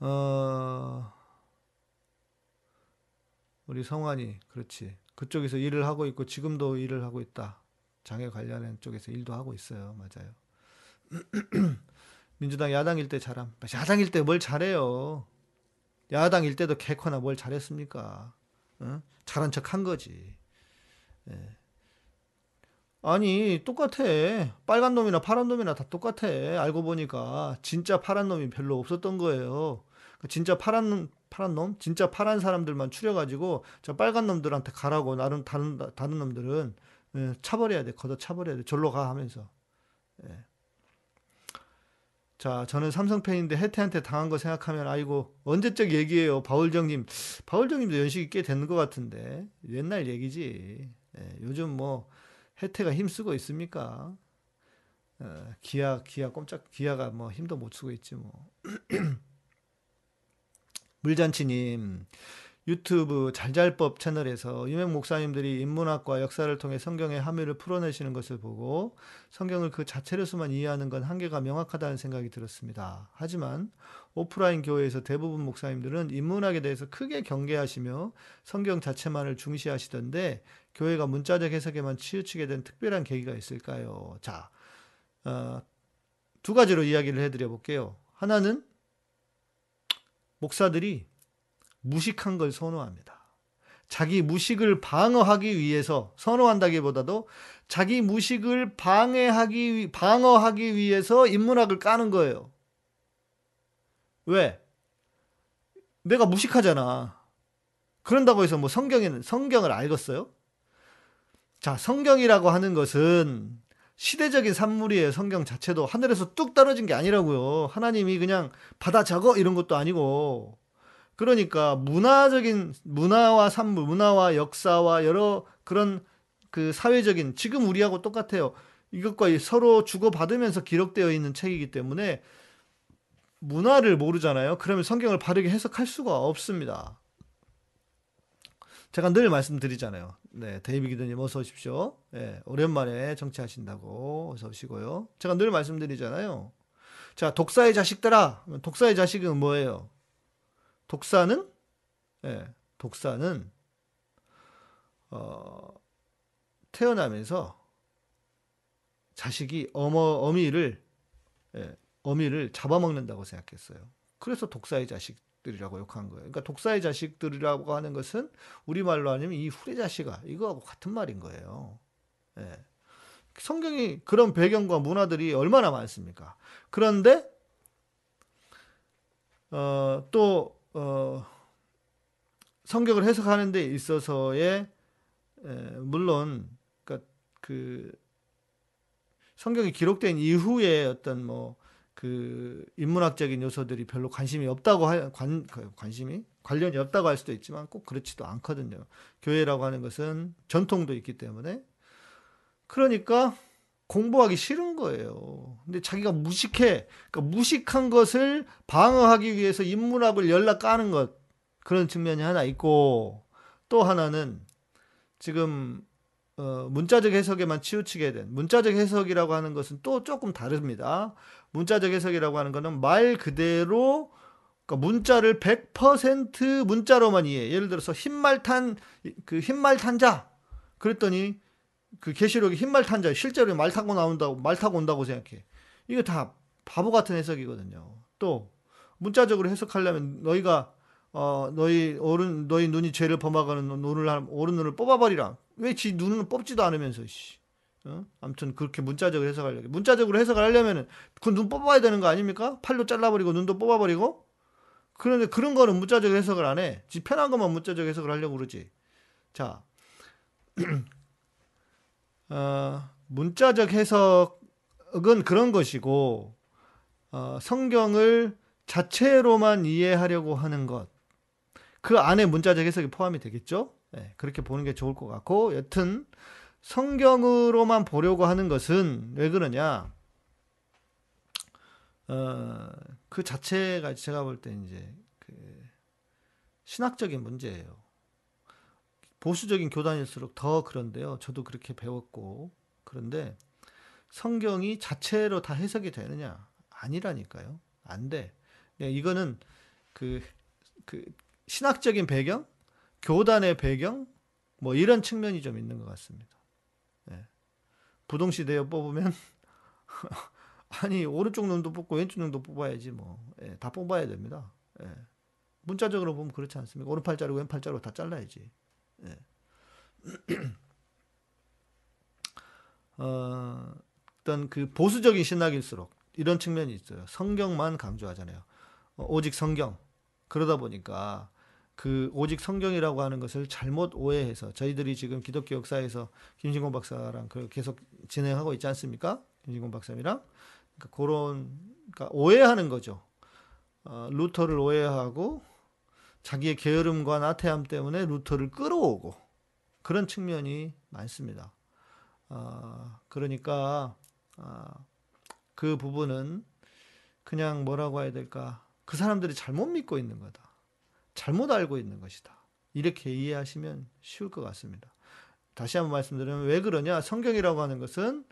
어 우리 성환이 그렇지. 그쪽에서 일을 하고 있고 지금도 일을 하고 있다. 장애 관련된 쪽에서 일도 하고 있어요. 맞아요. 민주당 야당일 때 잘함. 야당일 때 뭘 잘해요. 야당일 때도 개코나 뭘 잘했습니까? 어? 잘한 척 한 거지. 예. 아니 똑같아. 빨간 놈이나 파란 놈이나 다 똑같아. 알고 보니까 진짜 파란 놈이 별로 없었던 거예요. 진짜 파란 파란 놈, 진짜 파란 사람들만 추려가지고 저 빨간 놈들한테 가라고 나름 다른 다른 놈들은 예, 차버려야 돼. 걷어 차버려야 돼. 절로 가 하면서. 예. 자, 저는 삼성 팬인데 혜태한테 당한 거 생각하면 아이고 언제적 얘기예요, 바울정님. 바울정님도 연식이 꽤 되는 것 같은데 옛날 얘기지. 예, 요즘 뭐 혜태가 힘쓰고 있습니까? 어, 기아 기아 꼼짝 기아가 뭐 힘도 못 쓰고 있지 뭐. 물잔치님 유튜브 잘잘법 채널에서 유명 목사님들이 인문학과 역사를 통해 성경의 함의를 풀어내시는 것을 보고 성경을 그 자체로서만 이해하는 건 한계가 명확하다는 생각이 들었습니다. 하지만 오프라인 교회에서 대부분 목사님들은 인문학에 대해서 크게 경계하시며 성경 자체만을 중시하시던데 교회가 문자적 해석에만 치우치게 된 특별한 계기가 있을까요? 자, 어, 두 가지로 이야기를 해드려 볼게요. 하나는 목사들이 무식한 걸 선호합니다. 자기 무식을 방어하기 위해서 선호한다기보다도 자기 무식을 방해하기 방어하기 위해서 인문학을 까는 거예요. 왜? 내가 무식하잖아. 그런다고 해서 뭐 성경에는 성경을 알겠어요? 자, 성경이라고 하는 것은 시대적인 산물이에요. 성경 자체도 하늘에서 뚝 떨어진 게 아니라고요. 하나님이 그냥 받아 적어 이런 것도 아니고 그러니까 문화적인 문화와 산물, 문화와 역사와 여러 그런 그 사회적인 지금 우리하고 똑같아요. 이것과 서로 주고받으면서 기록되어 있는 책이기 때문에 문화를 모르잖아요. 그러면 성경을 바르게 해석할 수가 없습니다. 제가 늘 말씀드리잖아요. 네, 데이비 기드님 어서 오십시오. 네, 오랜만에 정치하신다고 어서 오시고요. 제가 늘 말씀드리잖아요. 자, 독사의 자식들아. 독사의 자식은 뭐예요? 독사는 예, 독사는 어, 태어나면서 자식이 어머 어미를 예, 어미를 잡아먹는다고 생각했어요. 그래서 독사의 자식 들이라고 욕한 거예요. 그러니까 독사의 자식들이라고 하는 것은 우리말로 하면 이 후레 자식아 이거하고 같은 말인 거예요. 예. 성경이 그런 배경과 문화들이 얼마나 많습니까? 그런데 어, 또 어, 성경을 해석하는 데 있어서의 에, 물론 그러니까 그 성경이 기록된 이후에 어떤 뭐 그 인문학적인 요소들이 별로 관심이 없다고 하, 관그 관심이 관련이 없다고 할 수도 있지만 꼭 그렇지도 않거든요. 교회라고 하는 것은 전통도 있기 때문에 그러니까 공부하기 싫은 거예요. 근데 자기가 무식해. 그러니까 무식한 것을 방어하기 위해서 인문학을 연락 까는 것. 그런 측면이 하나 있고, 또 하나는 지금, 어, 문자적 해석에만 치우치게 된, 문자적 해석이라고 하는 것은 또 조금 다릅니다. 문자적 해석이라고 하는 것은 말 그대로, 그러니까 문자를 100% 문자로만 이해해. 예를 들어서 흰말탄, 그 흰말탄 자. 그랬더니 그 계시록에 흰말 탄 자, 실제로 말 타고 나온다고, 말 타고 온다고 생각해. 이거 다 바보 같은 해석이거든요. 또, 문자적으로 해석하려면 너희가, 어, 너희 오른, 너희 눈이 죄를 범하거는 눈을, 오른 눈을 뽑아버리라. 왜 지 눈은 뽑지도 않으면서, 씨. 어? 아무튼 그렇게 문자적으로 해석하려고. 문자적으로 해석을 하려면은 그 눈 뽑아야 되는 거 아닙니까? 팔로 잘라버리고 눈도 뽑아버리고. 그런데 그런 거는 문자적 해석을 안 해. 지 편한 것만 문자적 해석을 하려고 그러지. 자, 어, 문자적 해석은 그런 것이고 어, 성경을 자체로만 이해하려고 하는 것. 그 안에 문자적 해석이 포함이 되겠죠? 네, 그렇게 보는 게 좋을 것 같고, 여튼, 성경으로만 보려고 하는 것은 왜 그러냐? 어, 그 자체가 제가 볼 때 이제 그 신학적인 문제예요. 보수적인 교단일수록 더 그런데요. 저도 그렇게 배웠고 그런데 성경이 자체로 다 해석이 되느냐? 아니라니까요. 안 돼. 네, 이거는 그, 그 신학적인 배경, 교단의 배경, 뭐 이런 측면이 좀 있는 것 같습니다. 네. 부동시대에 뽑으면 아니 오른쪽 눈도 뽑고 왼쪽 눈도 뽑아야지 뭐 예, 다 뽑아야 됩니다. 예. 문자적으로 보면 그렇지 않습니까? 오른팔자로 왼팔자로 다 잘라야지. 예. 어, 어떤 그 보수적인 신학일수록 이런 측면이 있어요. 성경만 강조하잖아요. 어, 오직 성경. 그러다 보니까 그 오직 성경이라고 하는 것을 잘못 오해해서 저희들이 지금 기독교 역사에서 김신곤 박사랑 그 계속 진행하고 있지 않습니까? 김신곤 박사님이랑 그러니까 그런 그러니까 오해하는 거죠. 어, 루터를 오해하고 자기의 게으름과 나태함 때문에 루터를 끌어오고 그런 측면이 많습니다. 어, 그러니까 어, 그 부분은 그냥 뭐라고 해야 될까? 그 사람들이 잘못 믿고 있는 거다. 잘못 알고 있는 것이다. 이렇게 이해하시면 쉬울 것 같습니다. 다시 한번 말씀드리면 왜 그러냐? 성경이라고 하는 것은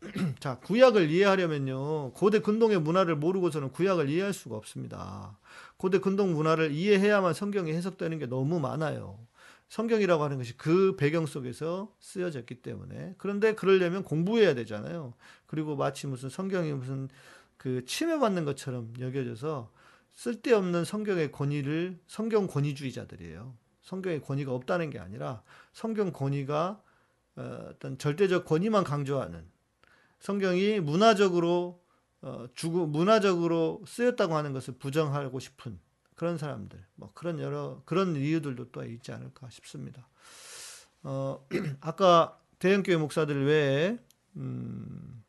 자, 구약을 이해하려면요. 고대 근동의 문화를 모르고서는 구약을 이해할 수가 없습니다. 고대 근동 문화를 이해해야만 성경이 해석되는 게 너무 많아요. 성경이라고 하는 것이 그 배경 속에서 쓰여졌기 때문에. 그런데 그러려면 공부해야 되잖아요. 그리고 마치 무슨 성경이 무슨 그 침해받는 것처럼 여겨져서 쓸데없는 성경의 권위를 성경 권위주의자들이에요. 성경의 권위가 없다는 게 아니라 성경 권위가 어, 어떤 절대적 권위만 강조하는 성경이 문화적으로 어, 주고 문화적으로 쓰였다고 하는 것을 부정하고 싶은 그런 사람들, 뭐 그런 여러 그런 이유들도 또 있지 않을까 싶습니다. 어, 아까 대형교회 목사들 외에 음,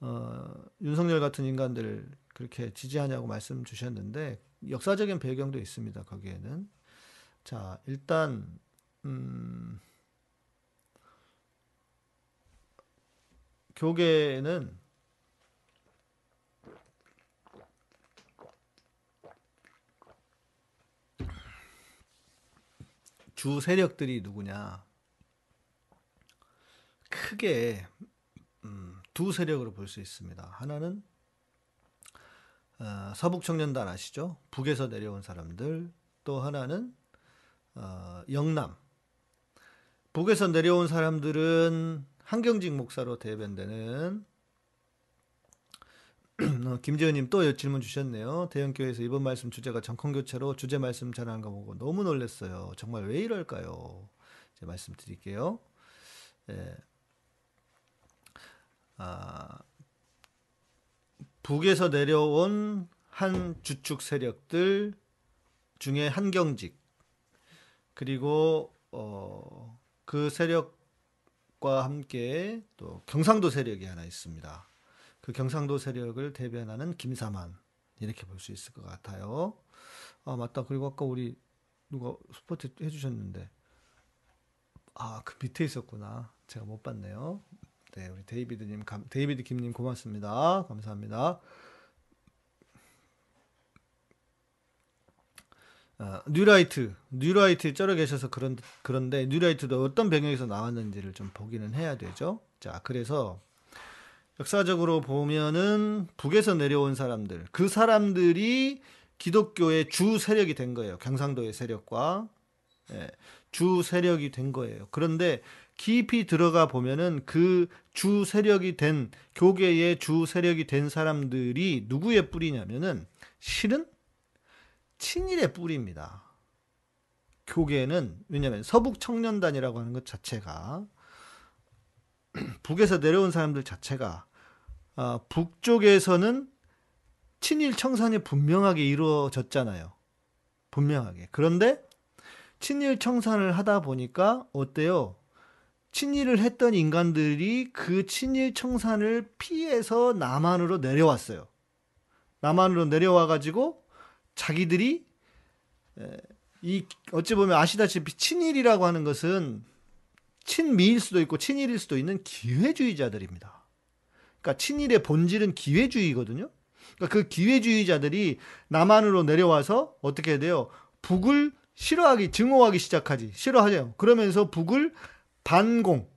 어, 윤석열 같은 인간들 그렇게 지지하냐고 말씀 주셨는데 역사적인 배경도 있습니다. 거기에는 자 일단 음, 교계는 주 세력들이 누구냐? 크게 음, 두 세력으로 볼 수 있습니다. 하나는 어, 서북 청년단 아시죠? 북에서 내려온 사람들. 또 하나는 어, 영남. 북에서 내려온 사람들은 한경직 목사로 대변되는 어, 김재현님 또 질문 주셨네요. 대형교회에서 이번 말씀 주제가 정권교체로 주제 말씀 전하는 거 보고 너무 놀랐어요. 정말 왜 이럴까요? 제 말씀드릴게요. 예. 아, 북에서 내려온 한 주축 세력들 중에 한경직 그리고 어, 그 세력과 함께 또 경상도 세력이 하나 있습니다. 그 경상도 세력을 대변하는 김사만 이렇게 볼 수 있을 것 같아요. 아 맞다. 그리고 아까 우리 누가 support 해주셨는데 아 그 밑에 있었구나. 제가 못 봤네요. 네, 우리 데이비드님, 데이비드 김님 고맙습니다. 감사합니다. 어, 뉴라이트, 뉴라이트 쩔어 계셔서 그런 그런데 뉴라이트도 어떤 배경에서 나왔는지를 좀 보기는 해야 되죠. 자, 그래서 역사적으로 보면은 북에서 내려온 사람들, 그 사람들이 기독교의 주 세력이 된 거예요. 경상도의 세력과 예, 주 세력이 된 거예요. 그런데 깊이 들어가 보면은 그 주 세력이 된 교계의 주 세력이 된 사람들이 누구의 뿌리냐면은 실은 친일의 뿌리입니다. 교계는 왜냐하면 서북 청년단이라고 하는 것 자체가 북에서 내려온 사람들 자체가 어, 북쪽에서는 친일 청산이 분명하게 이루어졌잖아요. 분명하게. 그런데 친일 청산을 하다 보니까 어때요? 친일을 했던 인간들이 그 친일 청산을 피해서 남한으로 내려왔어요. 남한으로 내려와 가지고 자기들이 이 어찌 보면 아시다시피 친일이라고 하는 것은 친미일 수도 있고 친일일 수도 있는 기회주의자들입니다. 그러니까 친일의 본질은 기회주의거든요. 그러니까 그 기회주의자들이 남한으로 내려와서 어떻게 돼요? 북을 싫어하기, 증오하기 시작하지. 싫어하죠. 그러면서 북을 반공,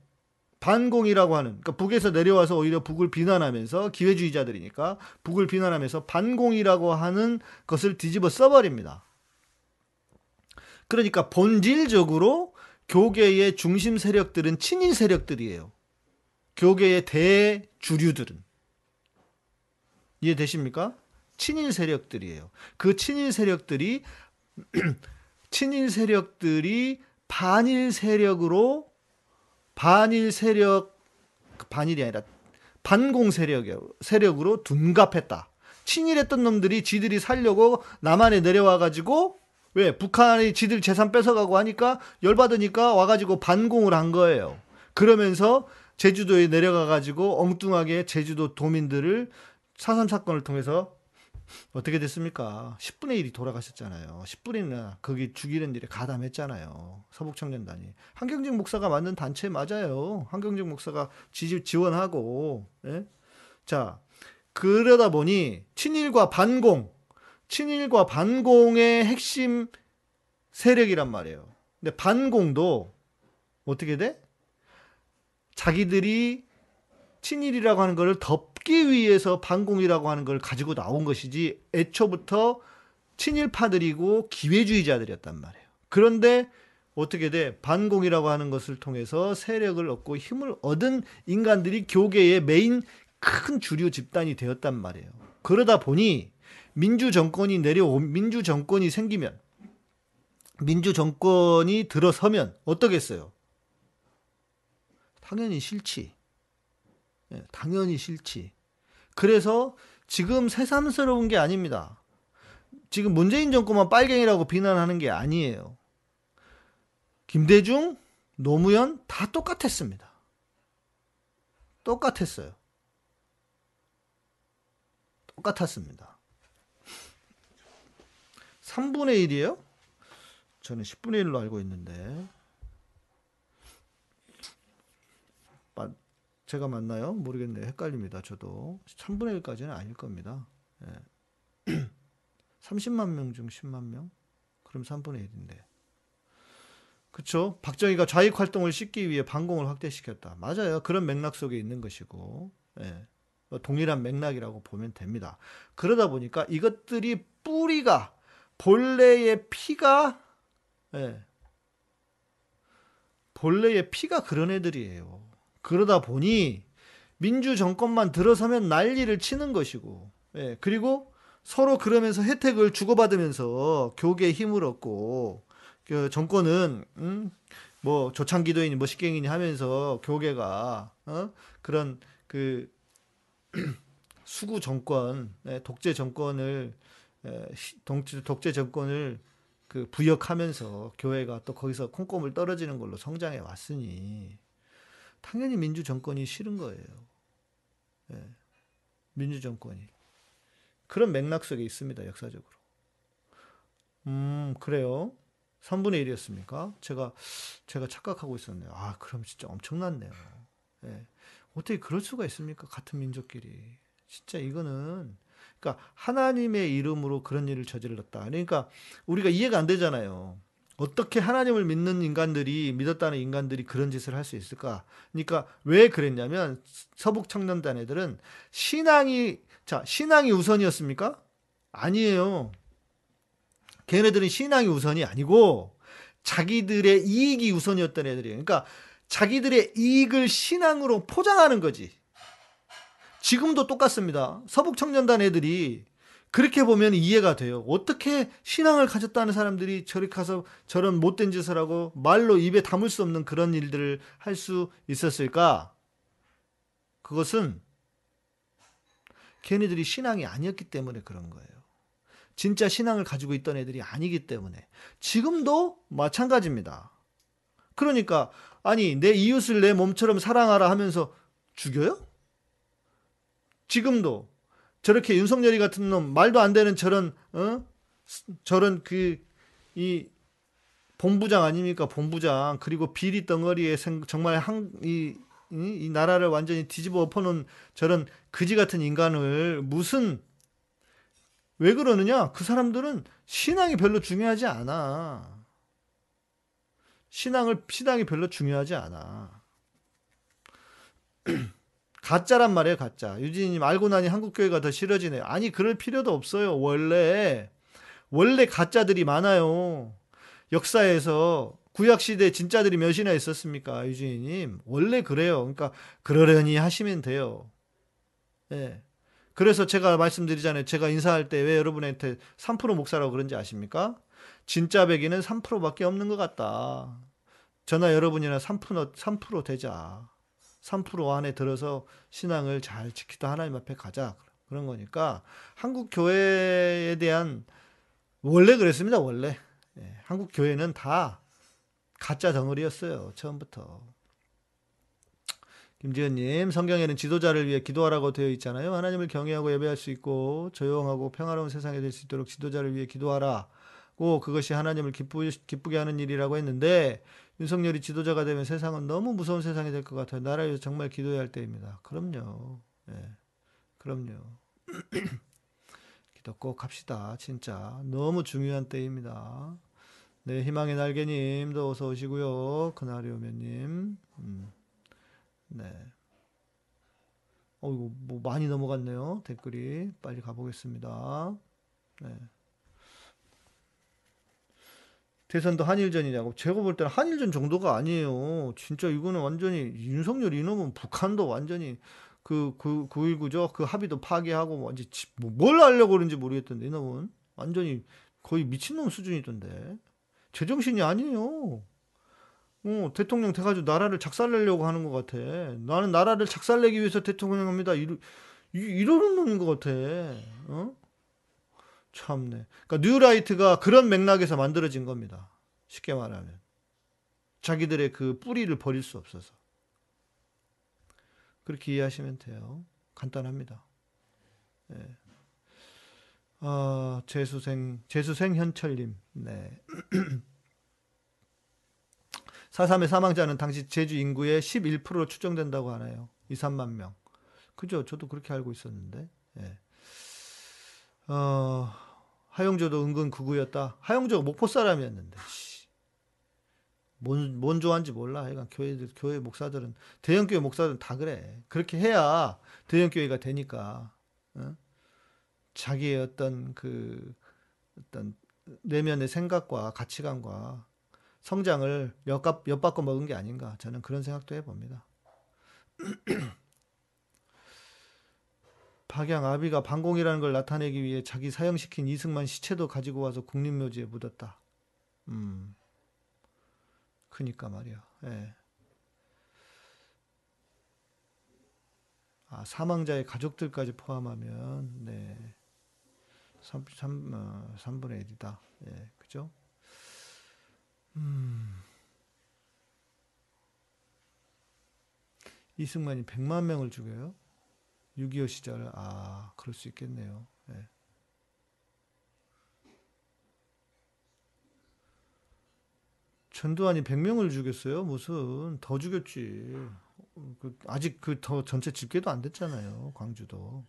반공이라고 하는, 그러니까 북에서 내려와서 오히려 북을 비난하면서 기회주의자들이니까 북을 비난하면서 반공이라고 하는 것을 뒤집어 써버립니다. 그러니까 본질적으로 교계의 중심 세력들은 친일 세력들이에요. 교계의 대주류들은. 이해되십니까? 친일 세력들이에요. 그 친일 세력들이 친일 세력들이 반일 세력으로 반일 세력 반일이 아니라 반공 세력 세력으로 둔갑했다. 친일했던 놈들이 지들이 살려고 남한에 내려와 가지고 왜 북한이 지들 재산 뺏어가고 하니까 열받으니까 와가지고 반공을 한 거예요. 그러면서 제주도에 내려가 가지고 엉뚱하게 제주도 도민들을 사삼 사건을 통해서 어떻게 됐습니까? 10분의 1이 돌아가셨잖아요. 10분이나 거기 죽이는 일에 가담했잖아요. 서북청년단이. 한경직 목사가 만든 단체 맞아요. 한경직 목사가 지, 지원하고. 예? 자, 그러다 보니 친일과 반공, 친일과 반공의 핵심 세력이란 말이에요. 근데 반공도 어떻게 돼? 자기들이 친일이라고 하는 것을 덮 기 위해서 반공이라고 하는 걸 가지고 나온 것이지 애초부터 친일파들이고 기회주의자들이었단 말이에요. 그런데 어떻게 돼? 반공이라고 하는 것을 통해서 세력을 얻고 힘을 얻은 인간들이 교계의 메인 큰 주류 집단이 되었단 말이에요. 그러다 보니 민주 정권이 내려오 민주 정권이 생기면 민주 정권이 들어서면 어떠겠어요? 당연히 싫지. 예, 당연히 싫지. 그래서 지금 새삼스러운 게 아닙니다. 지금 문재인 정권만 빨갱이라고 비난하는 게 아니에요. 김대중, 노무현 다 똑같았습니다. 똑같았어요. 똑같았습니다. 3분의 1이에요? 저는 10분의 1로 알고 있는데. 제가 맞나요? 모르겠네요. 헷갈립니다. 저도. 3분의 1까지는 아닐 겁니다. 예. 30만 명 중 10만 명? 그럼 3분의 1인데. 그쵸? 박정희가 좌익 활동을 씻기 위해 반공을 확대시켰다. 맞아요. 그런 맥락 속에 있는 것이고. 예. 동일한 맥락이라고 보면 됩니다. 그러다 보니까 이것들이 뿌리가 본래의 피가 예. 본래의 피가 그런 애들이에요. 그러다 보니 민주 정권만 들어서면 난리를 치는 것이고, 예, 그리고 서로 그러면서 혜택을 주고받으면서 교계에 힘을 얻고, 그 정권은, 음, 뭐, 조창기도이니 뭐 식갱이니 하면서 교계가, 어? 그런 그, 수구 정권, 예, 독재 정권을, 예, 독재, 정권을 그 부역하면서 교회가 또 거기서 콩고물 떨어지는 걸로 성장해 왔으니, 당연히 민주 정권이 싫은 거예요. 예. 민주 정권이 그런 맥락 속에 있습니다. 역사적으로. 음 그래요. 3분의 1이었습니까? 제가 제가 착각하고 있었네요. 아 그럼 진짜 엄청났네요. 예. 어떻게 그럴 수가 있습니까? 같은 민족끼리. 진짜 이거는 그러니까 하나님의 이름으로 그런 일을 저질렀다. 그러니까 우리가 이해가 안 되잖아요. 어떻게 하나님을 믿는 인간들이 믿었다는 인간들이 그런 짓을 할 수 있을까? 그러니까 왜 그랬냐면 서북 청년단 애들은 신앙이 자 신앙이 우선이었습니까? 아니에요. 걔네들은 신앙이 우선이 아니고 자기들의 이익이 우선이었던 애들이에요. 그러니까 자기들의 이익을 신앙으로 포장하는 거지. 지금도 똑같습니다. 서북 청년단 애들이 그렇게 보면 이해가 돼요. 어떻게 신앙을 가졌다는 사람들이 저리 가서 저런 못된 짓을 하고 말로 입에 담을 수 없는 그런 일들을 할 수 있었을까? 그것은 걔네들이 신앙이 아니었기 때문에 그런 거예요. 진짜 신앙을 가지고 있던 애들이 아니기 때문에. 지금도 마찬가지입니다. 그러니까, 아니, 내 이웃을 내 몸처럼 사랑하라 하면서 죽여요? 지금도 저렇게 윤석열이 같은 놈 말도 안 되는 저런 어 저런 그 이 본부장 아닙니까 본부장 그리고 비리 덩어리에 정말 한이 이, 이 나라를 완전히 뒤집어 엎어놓은 저런 그지 같은 인간을 무슨 왜 그러느냐? 그 사람들은 신앙이 별로 중요하지 않아. 신앙을 신앙이 별로 중요하지 않아. 가짜란 말이에요, 가짜. 유진님 알고 나니 한국 교회가 더 싫어지네요. 아니 그럴 필요도 없어요. 원래 원래 가짜들이 많아요. 역사에서 구약 시대 진짜들이 몇이나 있었습니까, 유진님? 원래 그래요. 그러니까 그러려니 하시면 돼요. 예. 네. 그래서 제가 말씀드리잖아요. 제가 인사할 때 왜 여러분한테 3% 목사라고 그런지 아십니까? 진짜 백인은 3%밖에 없는 것 같다. 저나 여러분이나 3% 3% 되자. 3% 안에 들어서 신앙을 잘 지키다 하나님 앞에 가자. 그런 거니까 한국 교회에 대한 원래 그랬습니다. 원래 예, 한국 교회는 다 가짜 덩어리였어요. 처음부터. 김지현님, 성경에는 지도자를 위해 기도하라고 되어 있잖아요. 하나님을 경외하고 예배할 수 있고 조용하고 평화로운 세상이 될 수 있도록 지도자를 위해 기도하라고 그것이 하나님을 기쁘, 기쁘게 하는 일이라고 했는데 윤석열이 지도자가 되면 세상은 너무 무서운 세상이 될 것 같아요. 나라에 서 정말 기도해야 할 때입니다. 그럼요. 예, 그럼요. 기도 꼭 합시다. 진짜 너무 중요한 때입니다. 네, 희망의 날개님도 어서 오시고요. 그날이 오면님. 음. 네. 어, 이거 뭐 많이 넘어갔네요. 댓글이. 빨리 가보겠습니다. 네. 대선도 한일전이냐고. 제가 볼 때는 한일전 정도가 아니에요. 진짜 이거는 완전히 윤석열 이놈은 북한도 완전히 그, 그, 919죠. 그 합의도 파기하고 완전 뭐, 뭘 하려고 그런지 모르겠던데 이놈은 완전히 거의 미친놈 수준이던데. 제정신이 아니에요. 어, 대통령 돼가지고 나라를 작살내려고 하는 것 같아. 나는 나라를 작살내기 위해서 대통령 합니다. 이러, 이러는 놈인 것 같아. 어? 참네. 그러니까 뉴라이트가 그런 맥락에서 만들어진 겁니다. 쉽게 말하면. 자기들의 그 뿌리를 버릴 수 없어서. 그렇게 이해하시면 돼요. 간단합니다. 네. 아, 재수생, 재수생 현철님. 네. 4.3의 사망자는 당시 제주 인구의 11%로 추정된다고 하네요. 2, 3만 명. 그죠? 저도 그렇게 알고 있었는데. 예. 어, 하영조도 은근 극우였다. 하영조가 목포 사람이었는데. 뭔, 뭔 좋아하는지 몰라. 하여간 교회들, 교회 목사들은, 대형교회 목사들은 다 그래. 그렇게 해야 대형교회가 되니까. 어? 자기의 어떤 그, 어떤 내면의 생각과 가치관과 성장을 엿바, 엿바꿔 먹은 게 아닌가 저는 그런 생각도 해봅니다. 박양 아비가 반공이라는 걸 나타내기 위해 자기 사형시킨 이승만 시체도 가지고 와서 국립묘지에 묻었다. 음, 그니까 말이야. 예. 아, 사망자의 가족들까지 포함하면, 네. 3, 3, 어, 3분의 1이다. 예, 그죠? 음. 이승만이 100만 명을 죽여요? 6.25 시절, 아, 그럴 수 있겠네요. 네. 전두환이 100명을 죽였어요? 무슨, 더 죽였지. 그, 아직 그 더 전체 집계도 안 됐잖아요. 광주도.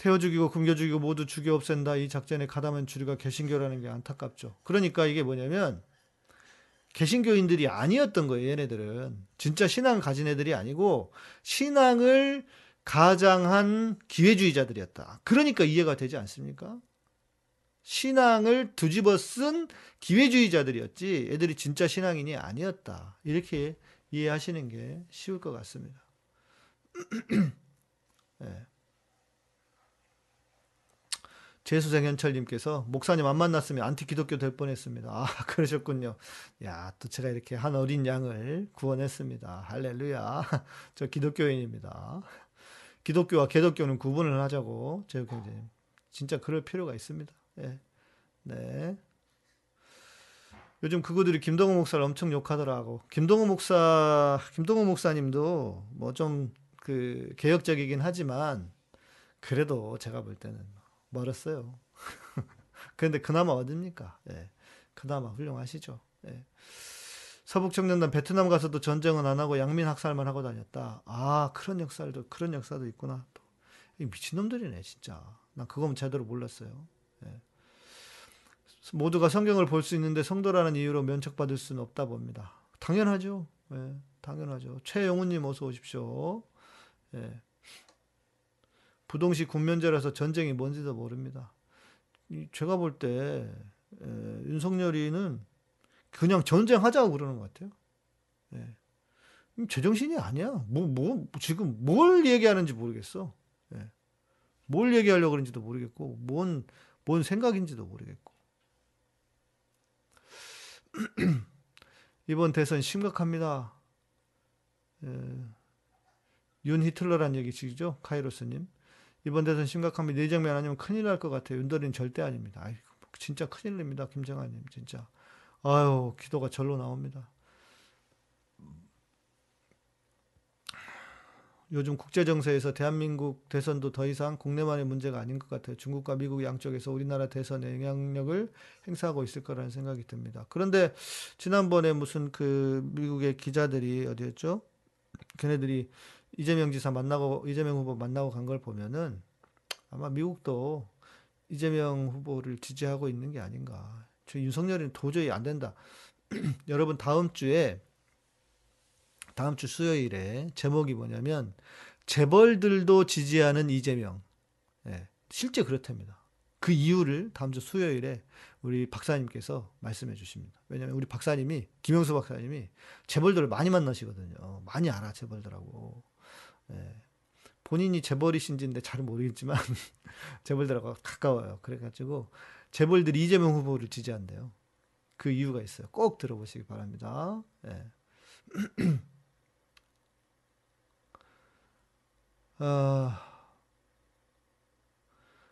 태워 죽이고 굶겨 죽이고 모두 죽여 없앤다. 이 작전에 가담한 주류가 개신교라는 게 안타깝죠. 그러니까 이게 뭐냐면 개신교인들이 아니었던 거예요. 얘네들은 진짜 신앙을 가진 애들이 아니고 신앙을 가장한 기회주의자들이었다. 그러니까 이해가 되지 않습니까? 신앙을 뒤집어 쓴 기회주의자들이었지 애들이 진짜 신앙인이 아니었다. 이렇게 이해하시는 게 쉬울 것 같습니다. 네. 재수생 현철님께서 목사님 안 만났으면 안티 기독교 될 뻔했습니다. 아 그러셨군요. 야 또 제가 이렇게 한 어린 양을 구원했습니다. 할렐루야. 저 기독교인입니다. 기독교와 개독교는 구분을 하자고 제가 이제 진짜 그럴 필요가 있습니다. 네. 네. 요즘 그구들이 김동호 목사를 엄청 욕하더라고. 김동호 목사, 김동호 목사님도 뭐 좀 그 개혁적이긴 하지만 그래도 제가 볼 때는 멀었어요. 그런데 그나마 어딥니까? 예. 그나마 훌륭하시죠. 예. 서북청년단 베트남 가서도 전쟁은 안 하고 양민 학살만 하고 다녔다. 아 그런 역사도 그런 역사도 있구나. 또 미친 놈들이네 진짜. 난 그건 제대로 몰랐어요. 예. 모두가 성경을 볼 수 있는데 성도라는 이유로 면책받을 수는 없다 봅니다. 당연하죠. 예, 당연하죠. 최영훈님 어서 오십시오. 예. 부동시 군면제라서 전쟁이 뭔지도 모릅니다. 제가 볼때 윤석열이는 그냥 전쟁하자고 그러는 것 같아요. 예. 제정신이 아니야. 뭐, 뭐, 지금 뭘 얘기하는지 모르겠어. 예. 뭘 얘기하려고 그런지도 모르겠고 뭔, 뭔 생각인지도 모르겠고 이번 대선 심각합니다. 예, 윤 히틀러란 얘기시죠? 카이로스님. 이번 대선 심각합니다. 이정면 아니면 큰일 날 것 같아요. 윤도리는 절대 아닙니다. 아이, 진짜 큰일 납니다. 김정아님, 진짜. 아유, 기도가 절로 나옵니다. 요즘 국제 정세에서 대한민국 대선도 더 이상 국내만의 문제가 아닌 것 같아요. 중국과 미국 양쪽에서 우리나라 대선에 영향력을 행사하고 있을 거라는 생각이 듭니다. 그런데 지난번에 무슨 그 미국의 기자들이 어디였죠? 걔네들이 이재명 지사 만나고 이재명 후보 만나고 간 걸 보면은 아마 미국도 이재명 후보를 지지하고 있는 게 아닌가. 저 윤석열이는 도저히 안 된다. 여러분 다음 주에 다음 주 수요일에 제목이 뭐냐면 재벌들도 지지하는 이재명. 예, 실제 그렇답니다. 그 이유를 다음 주 수요일에 우리 박사님께서 말씀해 주십니다. 왜냐하면 우리 박사님이 김영수 박사님이 재벌들을 많이 만나시거든요. 많이 알아 재벌들하고. 예. 본인이 재벌이신지인데 잘 모르겠지만 재벌들하고 가까워요. 그래가지고 재벌들이 이재명 후보를 지지한대요. 그 이유가 있어요. 꼭 들어보시기 바랍니다. 예. 어,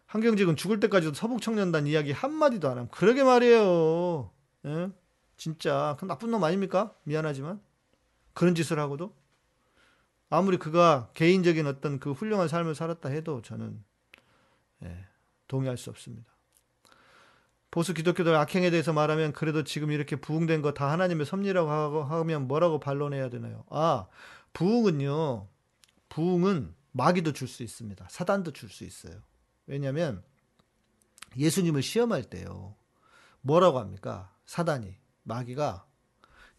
한경직은 죽을 때까지도 서북청년단 이야기 한마디도 안 함. 그러게 말이에요. 예? 진짜. 그 나쁜 놈 아닙니까? 미안하지만. 그런 짓을 하고도. 아무리 그가 개인적인 어떤 그 훌륭한 삶을 살았다 해도 저는, 예, 동의할 수 없습니다. 보수 기독교들 악행에 대해서 말하면 그래도 지금 이렇게 부흥된 거 다 하나님의 섭리라고 하고 하면 뭐라고 반론해야 되나요? 아, 부흥은요. 부흥은 마귀도 줄 수 있습니다. 사단도 줄 수 있어요. 왜냐하면 예수님을 시험할 때요. 뭐라고 합니까? 사단이 마귀가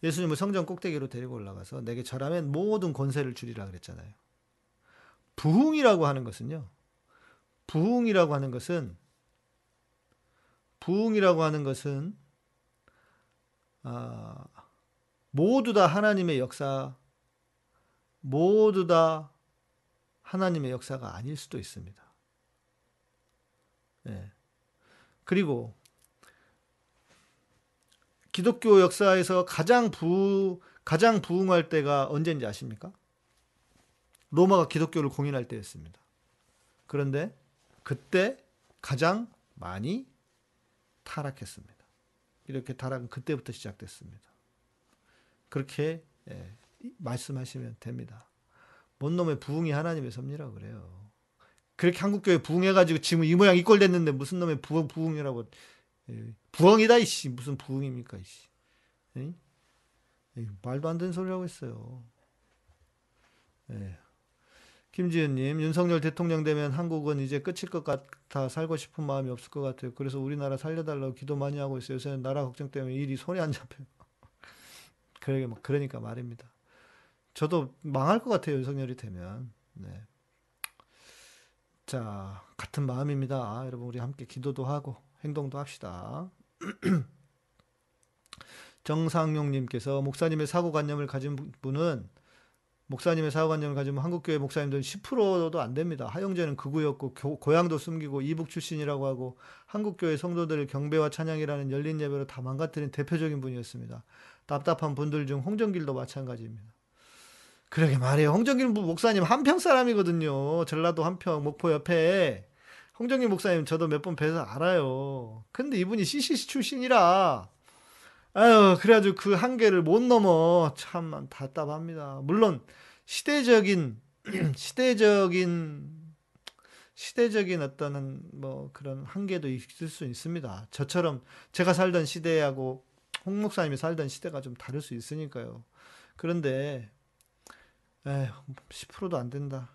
예수님을 성전 꼭대기로 데리고 올라가서 내게 절하면 모든 권세를 주리라 그랬잖아요. 부흥이라고 하는 것은요. 부흥이라고 하는 것은 부흥이라고 하는 것은 아, 모두 다 하나님의 역사, 모두 다 하나님의 역사가 아닐 수도 있습니다. 네. 그리고 기독교 역사에서 가장 부 가장 부흥할 때가 언제인지 아십니까? 로마가 기독교를 공인할 때였습니다. 그런데 그때 가장 많이 타락했습니다. 이렇게 타락은 그때부터 시작됐습니다. 그렇게 예, 말씀하시면 됩니다. 뭔 놈의 부흥이 하나님의 섭리라고 그래요. 그렇게 한국교회 부흥해가지고 지금 이 모양 이 꼴 됐는데 무슨 놈의 부흥, 부흥이라고. 예, 부흥이다, 이씨. 무슨 부흥입니까, 이씨. 에? 에, 말도 안 되는 소리 하고 있어요. 예. 김지은님, 윤석열 대통령 되면 한국은 이제 끝일 것 같아 살고 싶은 마음이 없을 것 같아요. 그래서 우리나라 살려달라고 기도 많이 하고 있어요. 요새는 나라 걱정 때문에 일이 손에 안 잡혀요. 그러게, 그러니까 말입니다. 저도 망할 것 같아요. 윤석열이 되면. 네. 자, 같은 마음입니다. 여러분, 우리 함께 기도도 하고 행동도 합시다. 정상용님께서 목사님의 사고관념을 가진 분은 목사님의 사고관념을 가지면 한국교회 목사님들은 10%도 안 됩니다. 하영재는 극우였고 고향도 숨기고 이북 출신이라고 하고 한국교회 성도들을 경배와 찬양이라는 열린 예배로 다 망가뜨린 대표적인 분이었습니다. 답답한 분들 중 홍정길도 마찬가지입니다. 그러게 말이에요. 홍정길 목사님 한평 사람이거든요. 전라도 한평 목포 옆에 홍정길 목사님 저도 몇 번 뵈서 알아요. 근데 이분이 CCC 출신이라 아유 그래가지고 그 한계를 못 넘어 참 답답합니다. 물론 시대적인 시대적인 시대적인 어떤 뭐 그런 한계도 있을 수 있습니다. 저처럼 제가 살던 시대하고 홍 목사님이 살던 시대가 좀 다를 수 있으니까요. 그런데 에휴, 10%도 안 된다.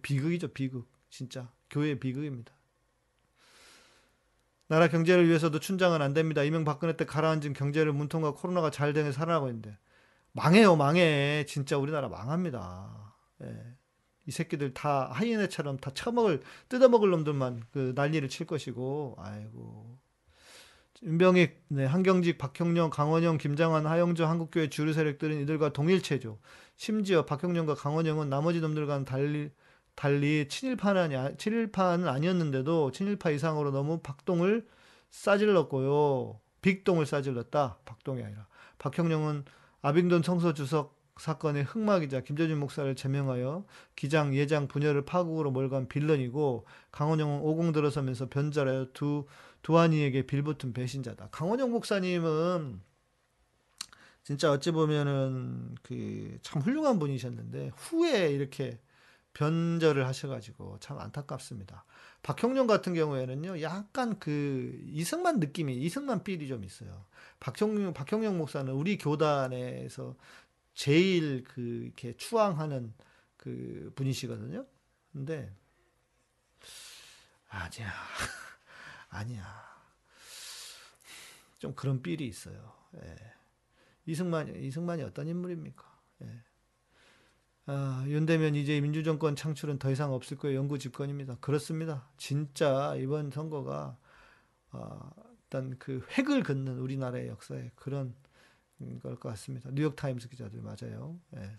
비극이죠, 비극. 진짜. 교회의 비극입니다. 나라 경제를 위해서도 춘장은 안 됩니다. 이명박근혜 때 가라앉은 경제를 문통과 코로나가 잘 되게 살아나고 있는데. 망해요, 망해. 진짜 우리나라 망합니다. 예. 이 새끼들 다 하이에네처럼 다 처먹을, 뜯어먹을 놈들만 그 난리를 칠 것이고, 아이고. 윤병익, 네, 한경직, 박형령, 강원영, 김장환, 하영조, 한국교회 주류 세력들은 이들과 동일체죠. 심지어 박형령과 강원영은 나머지 놈들과는 달리 달리 친일파는 친일파는 아니었는데도 친일파 이상으로 너무 박동을 싸질렀고요. 빅동을 싸질렀다. 박동이 아니라. 박형령은 아빙돈 청소 주석 사건의 흑마기자 김재준 목사를 제명하여 기장 예장 분열을 파국으로 몰간 빌런이고 강원영은 오공 들어서면서 변절하여 두 두한이에게 빌붙은 배신자다. 강원영 목사님은 진짜 어찌 보면은 그 참 훌륭한 분이셨는데 후에 이렇게 변절을 하셔가지고 참 안타깝습니다. 박형룡 같은 경우에는요, 약간 그 이승만 느낌이 이승만 필이 좀 있어요. 박형룡 박형룡 목사는 우리 교단에서 제일 그 이렇게 추앙하는 그 분이시거든요. 근데 아니야, 아니야. 좀 그런 삘이 있어요. 예. 이승만 이승만이 어떤 인물입니까? 예. 아, 윤대면 이제 민주정권 창출은 더 이상 없을 거예요. 영구 집권입니다. 그렇습니다. 진짜 이번 선거가 어, 일단 그 획을 긋는 우리나라의 역사에 그런 걸 것 같습니다. 뉴욕타임스 기자들 맞아요. 예.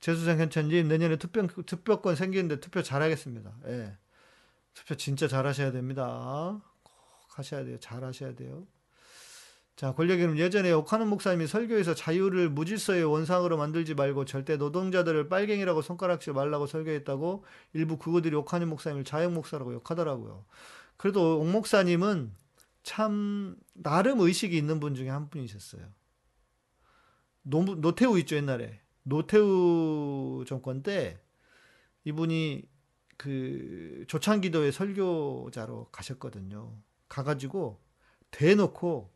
재수생 현천님 내년에 투표, 투표권 생기는데 투표 잘하겠습니다. 예. 투표 진짜 잘하셔야 됩니다. 꼭 하셔야 돼요. 잘하셔야 돼요. 자, 권력 이름 예전에 옥하는 목사님이 설교에서 자유를 무질서의 원상으로 만들지 말고 절대 노동자들을 빨갱이라고 손가락질 말라고 설교했다고 일부 그거들이 옥하는 목사님을 자유 목사라고 욕하더라고요. 그래도 옥 목사님은 참 나름 의식이 있는 분 중에 한 분이셨어요. 노, 노태우 있죠 옛날에 노태우 정권 때 이분이 그 조창기도의 설교자로 가셨거든요. 가가지고 대놓고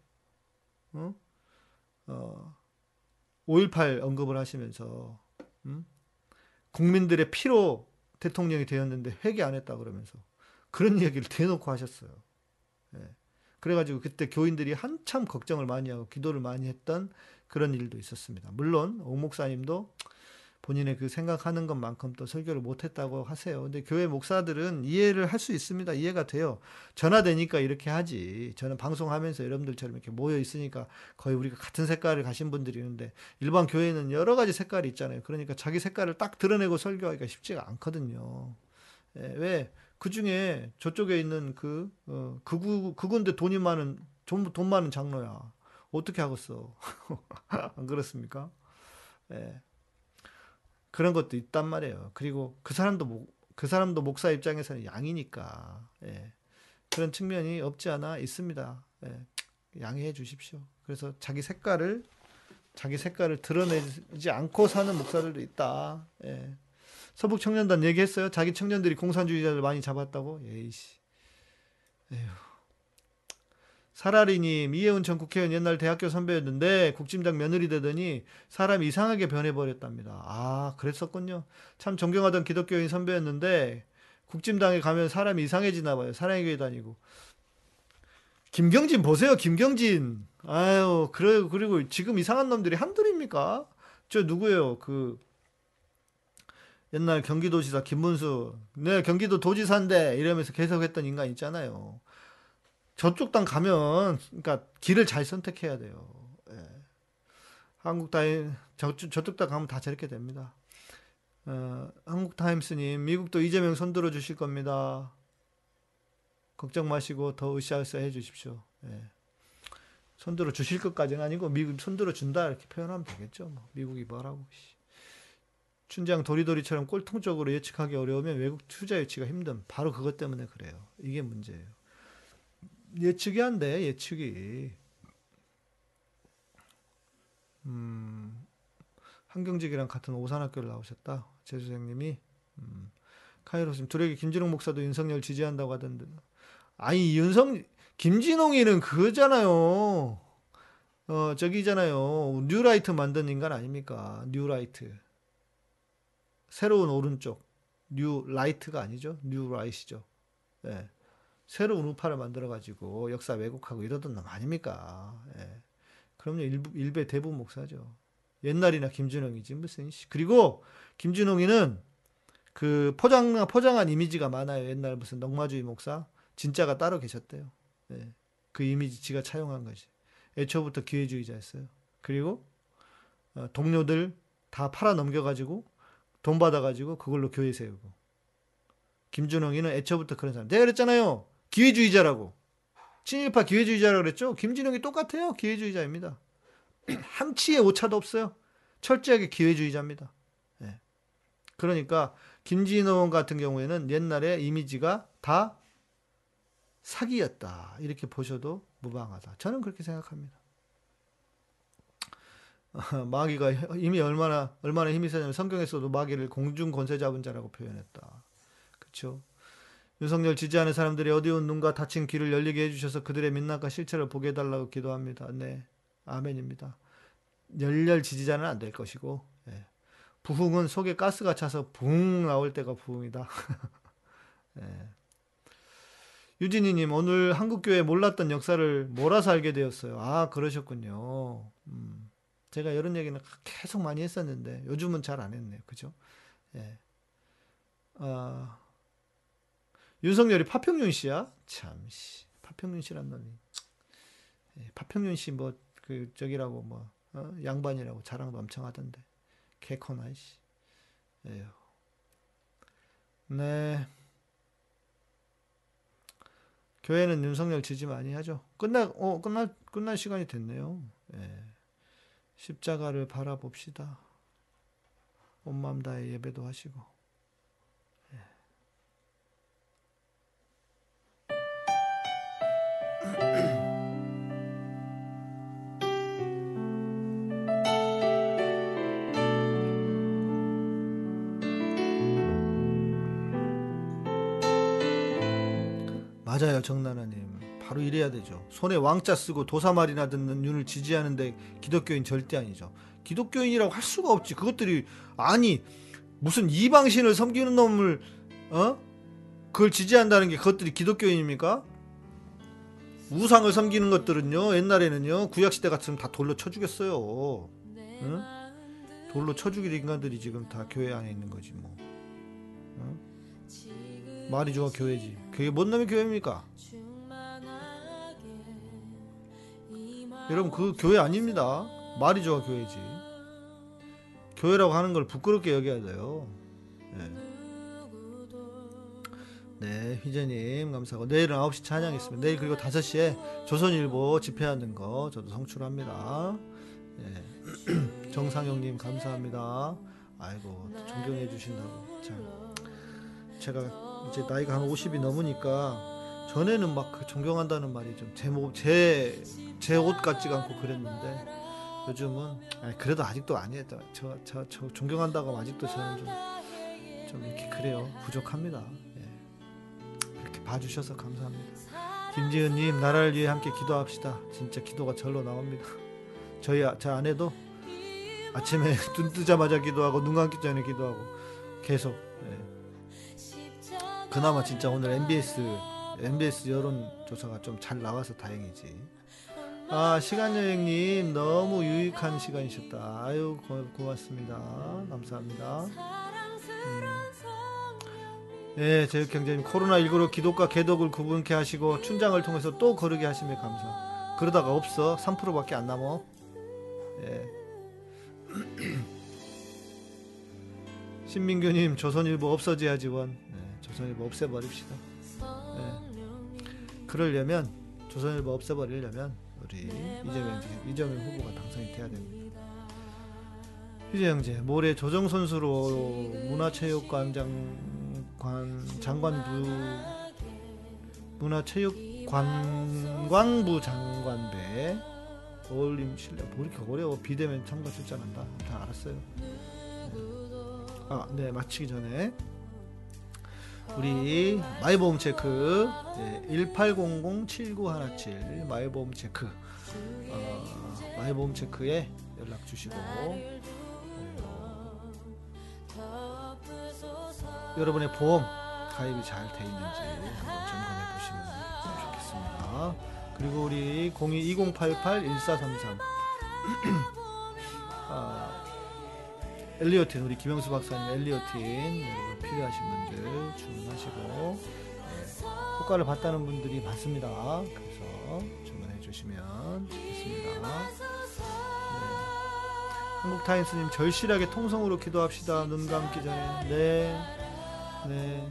어? 어, 5.18 언급을 하시면서 음? 국민들의 피로 대통령이 되었는데 회개 안 했다 그러면서 그런 얘기를 대놓고 하셨어요. 예. 그래가지고 그때 교인들이 한참 걱정을 많이 하고 기도를 많이 했던 그런 일도 있었습니다. 물론 오 목사님도 본인의 그 생각하는 것만큼 또 설교를 못했다고 하세요. 근데 교회 목사들은 이해를 할 수 있습니다. 이해가 돼요. 전화되니까 이렇게 하지. 저는 방송하면서 여러분들처럼 이렇게 모여 있으니까 거의 우리가 같은 색깔을 가신 분들이 있는데 일반 교회는 여러 가지 색깔이 있잖아요. 그러니까 자기 색깔을 딱 드러내고 설교하기가 쉽지가 않거든요. 예, 왜? 그 중에 저쪽에 있는 그, 어, 그 구, 그 군데 돈이 많은, 돈, 돈 많은 장로야. 어떻게 하겠어? 안 그렇습니까? 예. 그런 것도 있단 말이에요. 그리고 그 사람도 목, 그 사람도 목사 입장에서는 양이니까 예. 그런 측면이 없지 않아 있습니다. 예. 양해해 주십시오. 그래서 자기 색깔을 자기 색깔을 드러내지 않고 사는 목사들도 있다. 예. 서북 청년단 얘기했어요. 자기 청년들이 공산주의자를 많이 잡았다고. 에이씨. 에휴. 사라리님, 이혜훈 전 국회의원 옛날 대학교 선배였는데 국진당 며느리 되더니 사람이 이상하게 변해버렸답니다. 아, 그랬었군요. 참 존경하던 기독교인 선배였는데 국진당에 가면 사람이 이상해지나 봐요. 사랑의 교회 다니고. 김경진 보세요, 김경진. 아유, 그래, 그리고 지금 이상한 놈들이 한둘입니까? 저 누구예요? 그, 옛날 경기도지사 김문수. 네, 경기도 도지사인데, 이러면서 계속 했던 인간 있잖아요. 저쪽 당 가면 그러니까 길을 잘 선택해야 돼요. 예. 한국 타임 저, 저쪽 당 가면 다 저렇게 됩니다. 어, 한국 타임스님 미국도 이재명 손들어 주실 겁니다. 걱정 마시고 더 으쌰으쌰 해 주십시오. 예. 손들어 주실 것까지는 아니고 미국 손들어 준다 이렇게 표현하면 되겠죠. 뭐. 미국이 뭐라고. 춘장 도리도리처럼 꼴통적으로 예측하기 어려우면 외국 투자 유치가 힘든 바로 그것 때문에 그래요. 이게 문제예요. 예측이 안 돼, 예측이. 음, 한경직이랑 같은 오산학교를 나오셨다. 재수생님이. 음, 카이로스님, 두레기 김진홍 목사도 윤석열 지지한다고 하던데. 아니, 윤석, 김진홍이는 그거잖아요. 어, 저기잖아요. 뉴라이트 만든 인간 아닙니까? 뉴라이트. 새로운 오른쪽. 뉴라이트가 아니죠. 뉴라이트죠. 예. 네. 새로운 우파를 만들어가지고 역사 왜곡하고 이러던 놈 아닙니까? 예. 그럼요, 일부, 일베 대부분 목사죠. 옛날이나 김진홍이지, 무슨, 그리고 김진홍이는 그 포장, 포장한 이미지가 많아요. 옛날 무슨 넉마주의 목사. 진짜가 따로 계셨대요. 예. 그 이미지 지가 차용한 거지. 애초부터 기회주의자였어요. 그리고 어, 동료들 다 팔아 넘겨가지고 돈 받아가지고 그걸로 교회 세우고. 김준홍이는 애초부터 그런 사람. 내가 그랬잖아요. 기회주의자라고. 친일파 기회주의자라고 그랬죠. 김진영이 똑같아요. 기회주의자입니다. 한치의 오차도 없어요. 철저하게 기회주의자입니다. 네. 그러니까 김진호 같은 경우에는 옛날에 이미지가 다 사기였다. 이렇게 보셔도 무방하다. 저는 그렇게 생각합니다. 마귀가 이미 얼마나 얼마나 힘이 세냐면 성경에서도 마귀를 공중 권세 잡은 자라고 표현했다. 그렇죠? 윤석열 지지하는 사람들의 어두운 눈과 닫힌 귀를 열리게 해주셔서 그들의 민낯과 실체를 보게 해달라고 기도합니다. 네, 아멘입니다. 열렬 지지자는 안 될 것이고 예. 부흥은 속에 가스가 차서 붕 나올 때가 부흥이다. 예. 유진이님 오늘 한국교회 몰랐던 역사를 몰아서 알게 되었어요. 아 그러셨군요. 음. 제가 이런 얘기는 계속 많이 했었는데 요즘은 잘 안 했네요. 그죠? 예. 아, 윤석열이 파평윤 씨야? 참, 씨. 파평윤 씨란 놈이. 예, 파평윤 씨 뭐, 그, 저기라고 뭐, 어? 양반이라고 자랑도 엄청 하던데. 개코나, 씨. 에휴. 네. 교회는 윤석열 지지 많이 하죠. 끝나, 어, 끝날, 끝날 시간이 됐네요. 예. 십자가를 바라봅시다. 온 마음 다해 예배도 하시고. 맞아요, 정나라님. 바로 이래야 되죠. 손에 왕자 쓰고 도사말이나 듣는 윤을 지지하는데 기독교인 절대 아니죠. 기독교인이라고 할 수가 없지. 그것들이 아니 무슨 이방신을 섬기는 놈을 어? 그걸 지지한다는 게 그것들이 기독교인입니까? 우상을 섬기는 것들은요 옛날에는요 구약시대 같으면 다 돌로 쳐 죽였어요 응? 돌로 쳐 죽일 인간들이 지금 다 교회 안에 있는 거지 뭐 응? 말이 좋아 교회지 그게 뭔 놈의 교회입니까 여러분 그 교회 아닙니다 말이 좋아 교회지 교회라고 하는 걸 부끄럽게 여겨야 돼요 네. 네, 휘재님 감사하고 내일은 9시 찬양 있습니다. 내일 그리고 5시에 조선일보 집회하는 거 저도 성출합니다. 네. 정상영님 감사합니다. 아이고 존경해 주신다고 참 제가 이제 나이가 한 50이 넘으니까 전에는 막 그 존경한다는 말이 좀제제제 옷 같지가 않고 그랬는데 요즘은 그래도 아직도 아니에요. 저, 저, 저 존경한다고 아직도 저는 좀, 좀 이렇게 그래요. 부족합니다. 봐주셔서 감사합니다. 김지은님 나라를 위해 함께 기도합시다. 진짜 기도가 절로 나옵니다. 저희 저 아내도 아침에 눈 뜨자마자 기도하고 눈 감기 전에 기도하고 계속. 네. 그나마 진짜 오늘 MBS MBS 여론 조사가 좀 잘 나와서 다행이지. 아 시간 여행님 너무 유익한 시간이셨다. 아유 고, 고맙습니다. 감사합니다. 음. 예, 제육경제님 코로나19로 기독과 개독을 구분케 하시고 춘장을 통해서 또 거르게 하심에 감사. 그러다가 없어 3%밖에 안 남어. 예. 신민규님 조선일보 없어져야 지 원. 예, 조선일보 없애버립시다. 예. 그러려면 조선일보 없애버리려면 우리 이재명 이재명 후보가 당선이 돼야 됩니다. 휴재영제 모레 조정 선수로 문화체육관장 관 장관부 문화체육관광부 장관배 어울림 실력 뭐 이렇게 어려워 비대면 참가 출전한다 다 알았어요 네. 아네 마치기 전에 우리 마이보험 체크. 네, 1800-7917 마이보험 체크. 어, 마이보험 체크에 연락 주시고. 여러분의 보험 가입이 잘 돼 있는지 한번 점검해 보시면 좋겠습니다. 그리고 우리 02-2088-1433 아, 엘리오틴 우리 김영수 박사님 엘리오틴 여러분 필요하신 분들 주문하시고 네, 효과를 봤다는 분들이 많습니다. 그래서 주문해 주시면 좋겠습니다. 네. 한국타임스님 절실하게 통성으로 기도합시다. 눈 감기 전에 네. 네.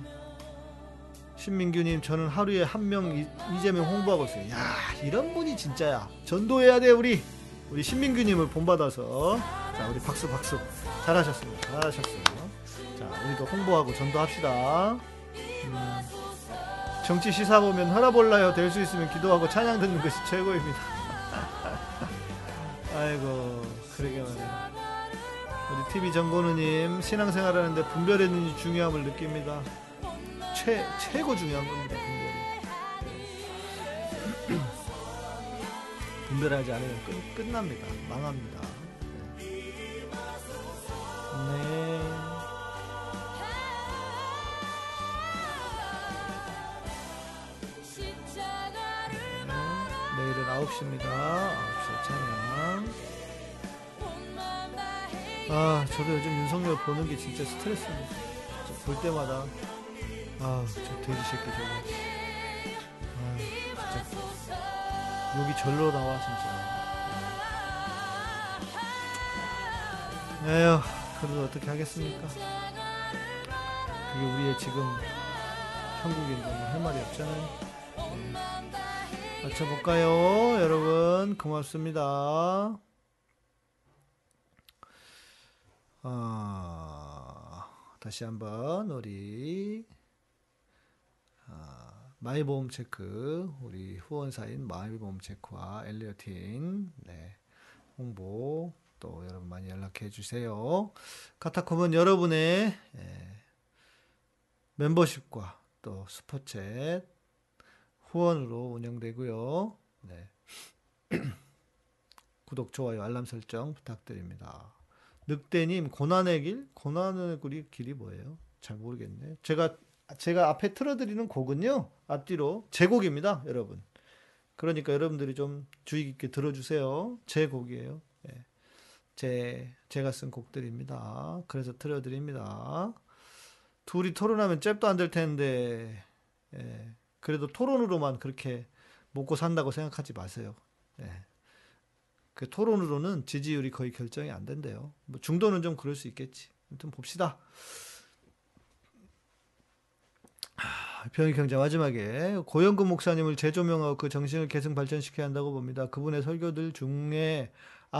신민규님 저는 하루에 한 명 이재명 홍보하고 있어요. 야 이런 분이 진짜야. 전도해야 돼 우리 우리 신민규님을 본받아서 자 우리 박수 박수 잘하셨습니다. 잘하셨어요. 자 우리도 홍보하고 전도합시다. 음, 정치 시사 보면 혈압올라요. 될 수 있으면 기도하고 찬양 듣는 것이 최고입니다. 아이고 그러게 말이에요. 우리 TV 정건우님 신앙생활 하는데 분별의 눈이 중요함을 느낍니다. 최 최고 중요한 겁니다. 분별이. 분별하지 않으면 끝, 끝납니다. 망합니다. 네. 네. 네. 내일은 9시입니다. 9시에 찬양. 아, 저도 요즘 윤석열 보는 게 진짜 스트레스입니다. 볼 때마다 아, 저 돼지 새끼 저거. 아, 진짜 여기 절로 나와 진짜. 에휴, 그래도 어떻게 하겠습니까? 그게 우리의 지금 한국인도 뭐할 말이 없잖아요. 네. 맞춰볼까요, 여러분? 고맙습니다. 아, 다시 한번 우리 아, 마이보험 체크 우리 후원사인 마이보험 체크와 엘리어틴 네, 홍보 또 여러분 많이 연락해 주세요. 카타콤은 여러분의 예, 멤버십과 또 슈퍼챗 후원으로 운영되고요. 네. 구독, 좋아요, 알람 설정 부탁드립니다. 늑대님 고난의 길? 고난의 길이 뭐예요? 잘 모르겠네. 제가 제가 앞에 틀어드리는 곡은요 앞뒤로 제 곡입니다, 여러분. 그러니까 여러분들이 좀 주의 깊게 들어주세요. 제 곡이에요. 예. 제 제가 쓴 곡들입니다. 그래서 틀어드립니다. 둘이 토론하면 잽도 안 될 텐데 예. 그래도 토론으로만 그렇게 먹고 산다고 생각하지 마세요. 예. 그 토론으로는 지지율이 거의 결정이 안 된대요. 뭐 중도는 좀 그럴 수 있겠지. 아무튼 봅시다. 병이 경제 마지막에 고영근 목사님을 재조명하고 그 정신을 계승 발전시켜야 한다고 봅니다. 그분의 설교들 중에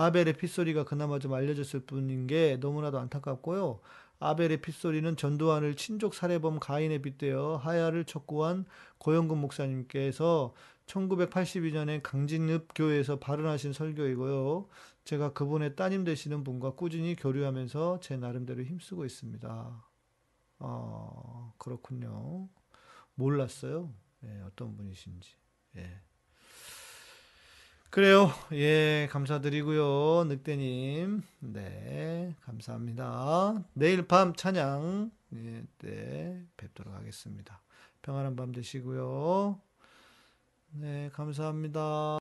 아벨의 핏소리가 그나마 좀 알려졌을 뿐인 게 너무나도 안타깝고요. 아벨의 핏소리는 전두환을 친족 살해범 가인에 빗대어 하야를 촉구한 고영근 목사님께서 1982년에 강진읍 교회에서 발언하신 설교이고요. 제가 그분의 따님 되시는 분과 꾸준히 교류하면서 제 나름대로 힘쓰고 있습니다. 어, 그렇군요. 몰랐어요. 예, 어떤 분이신지. 예. 그래요. 예, 감사드리고요. 늑대님. 네, 감사합니다. 내일 밤 찬양 예, 때 뵙도록 하겠습니다. 평안한 밤 되시고요. 네, 감사합니다.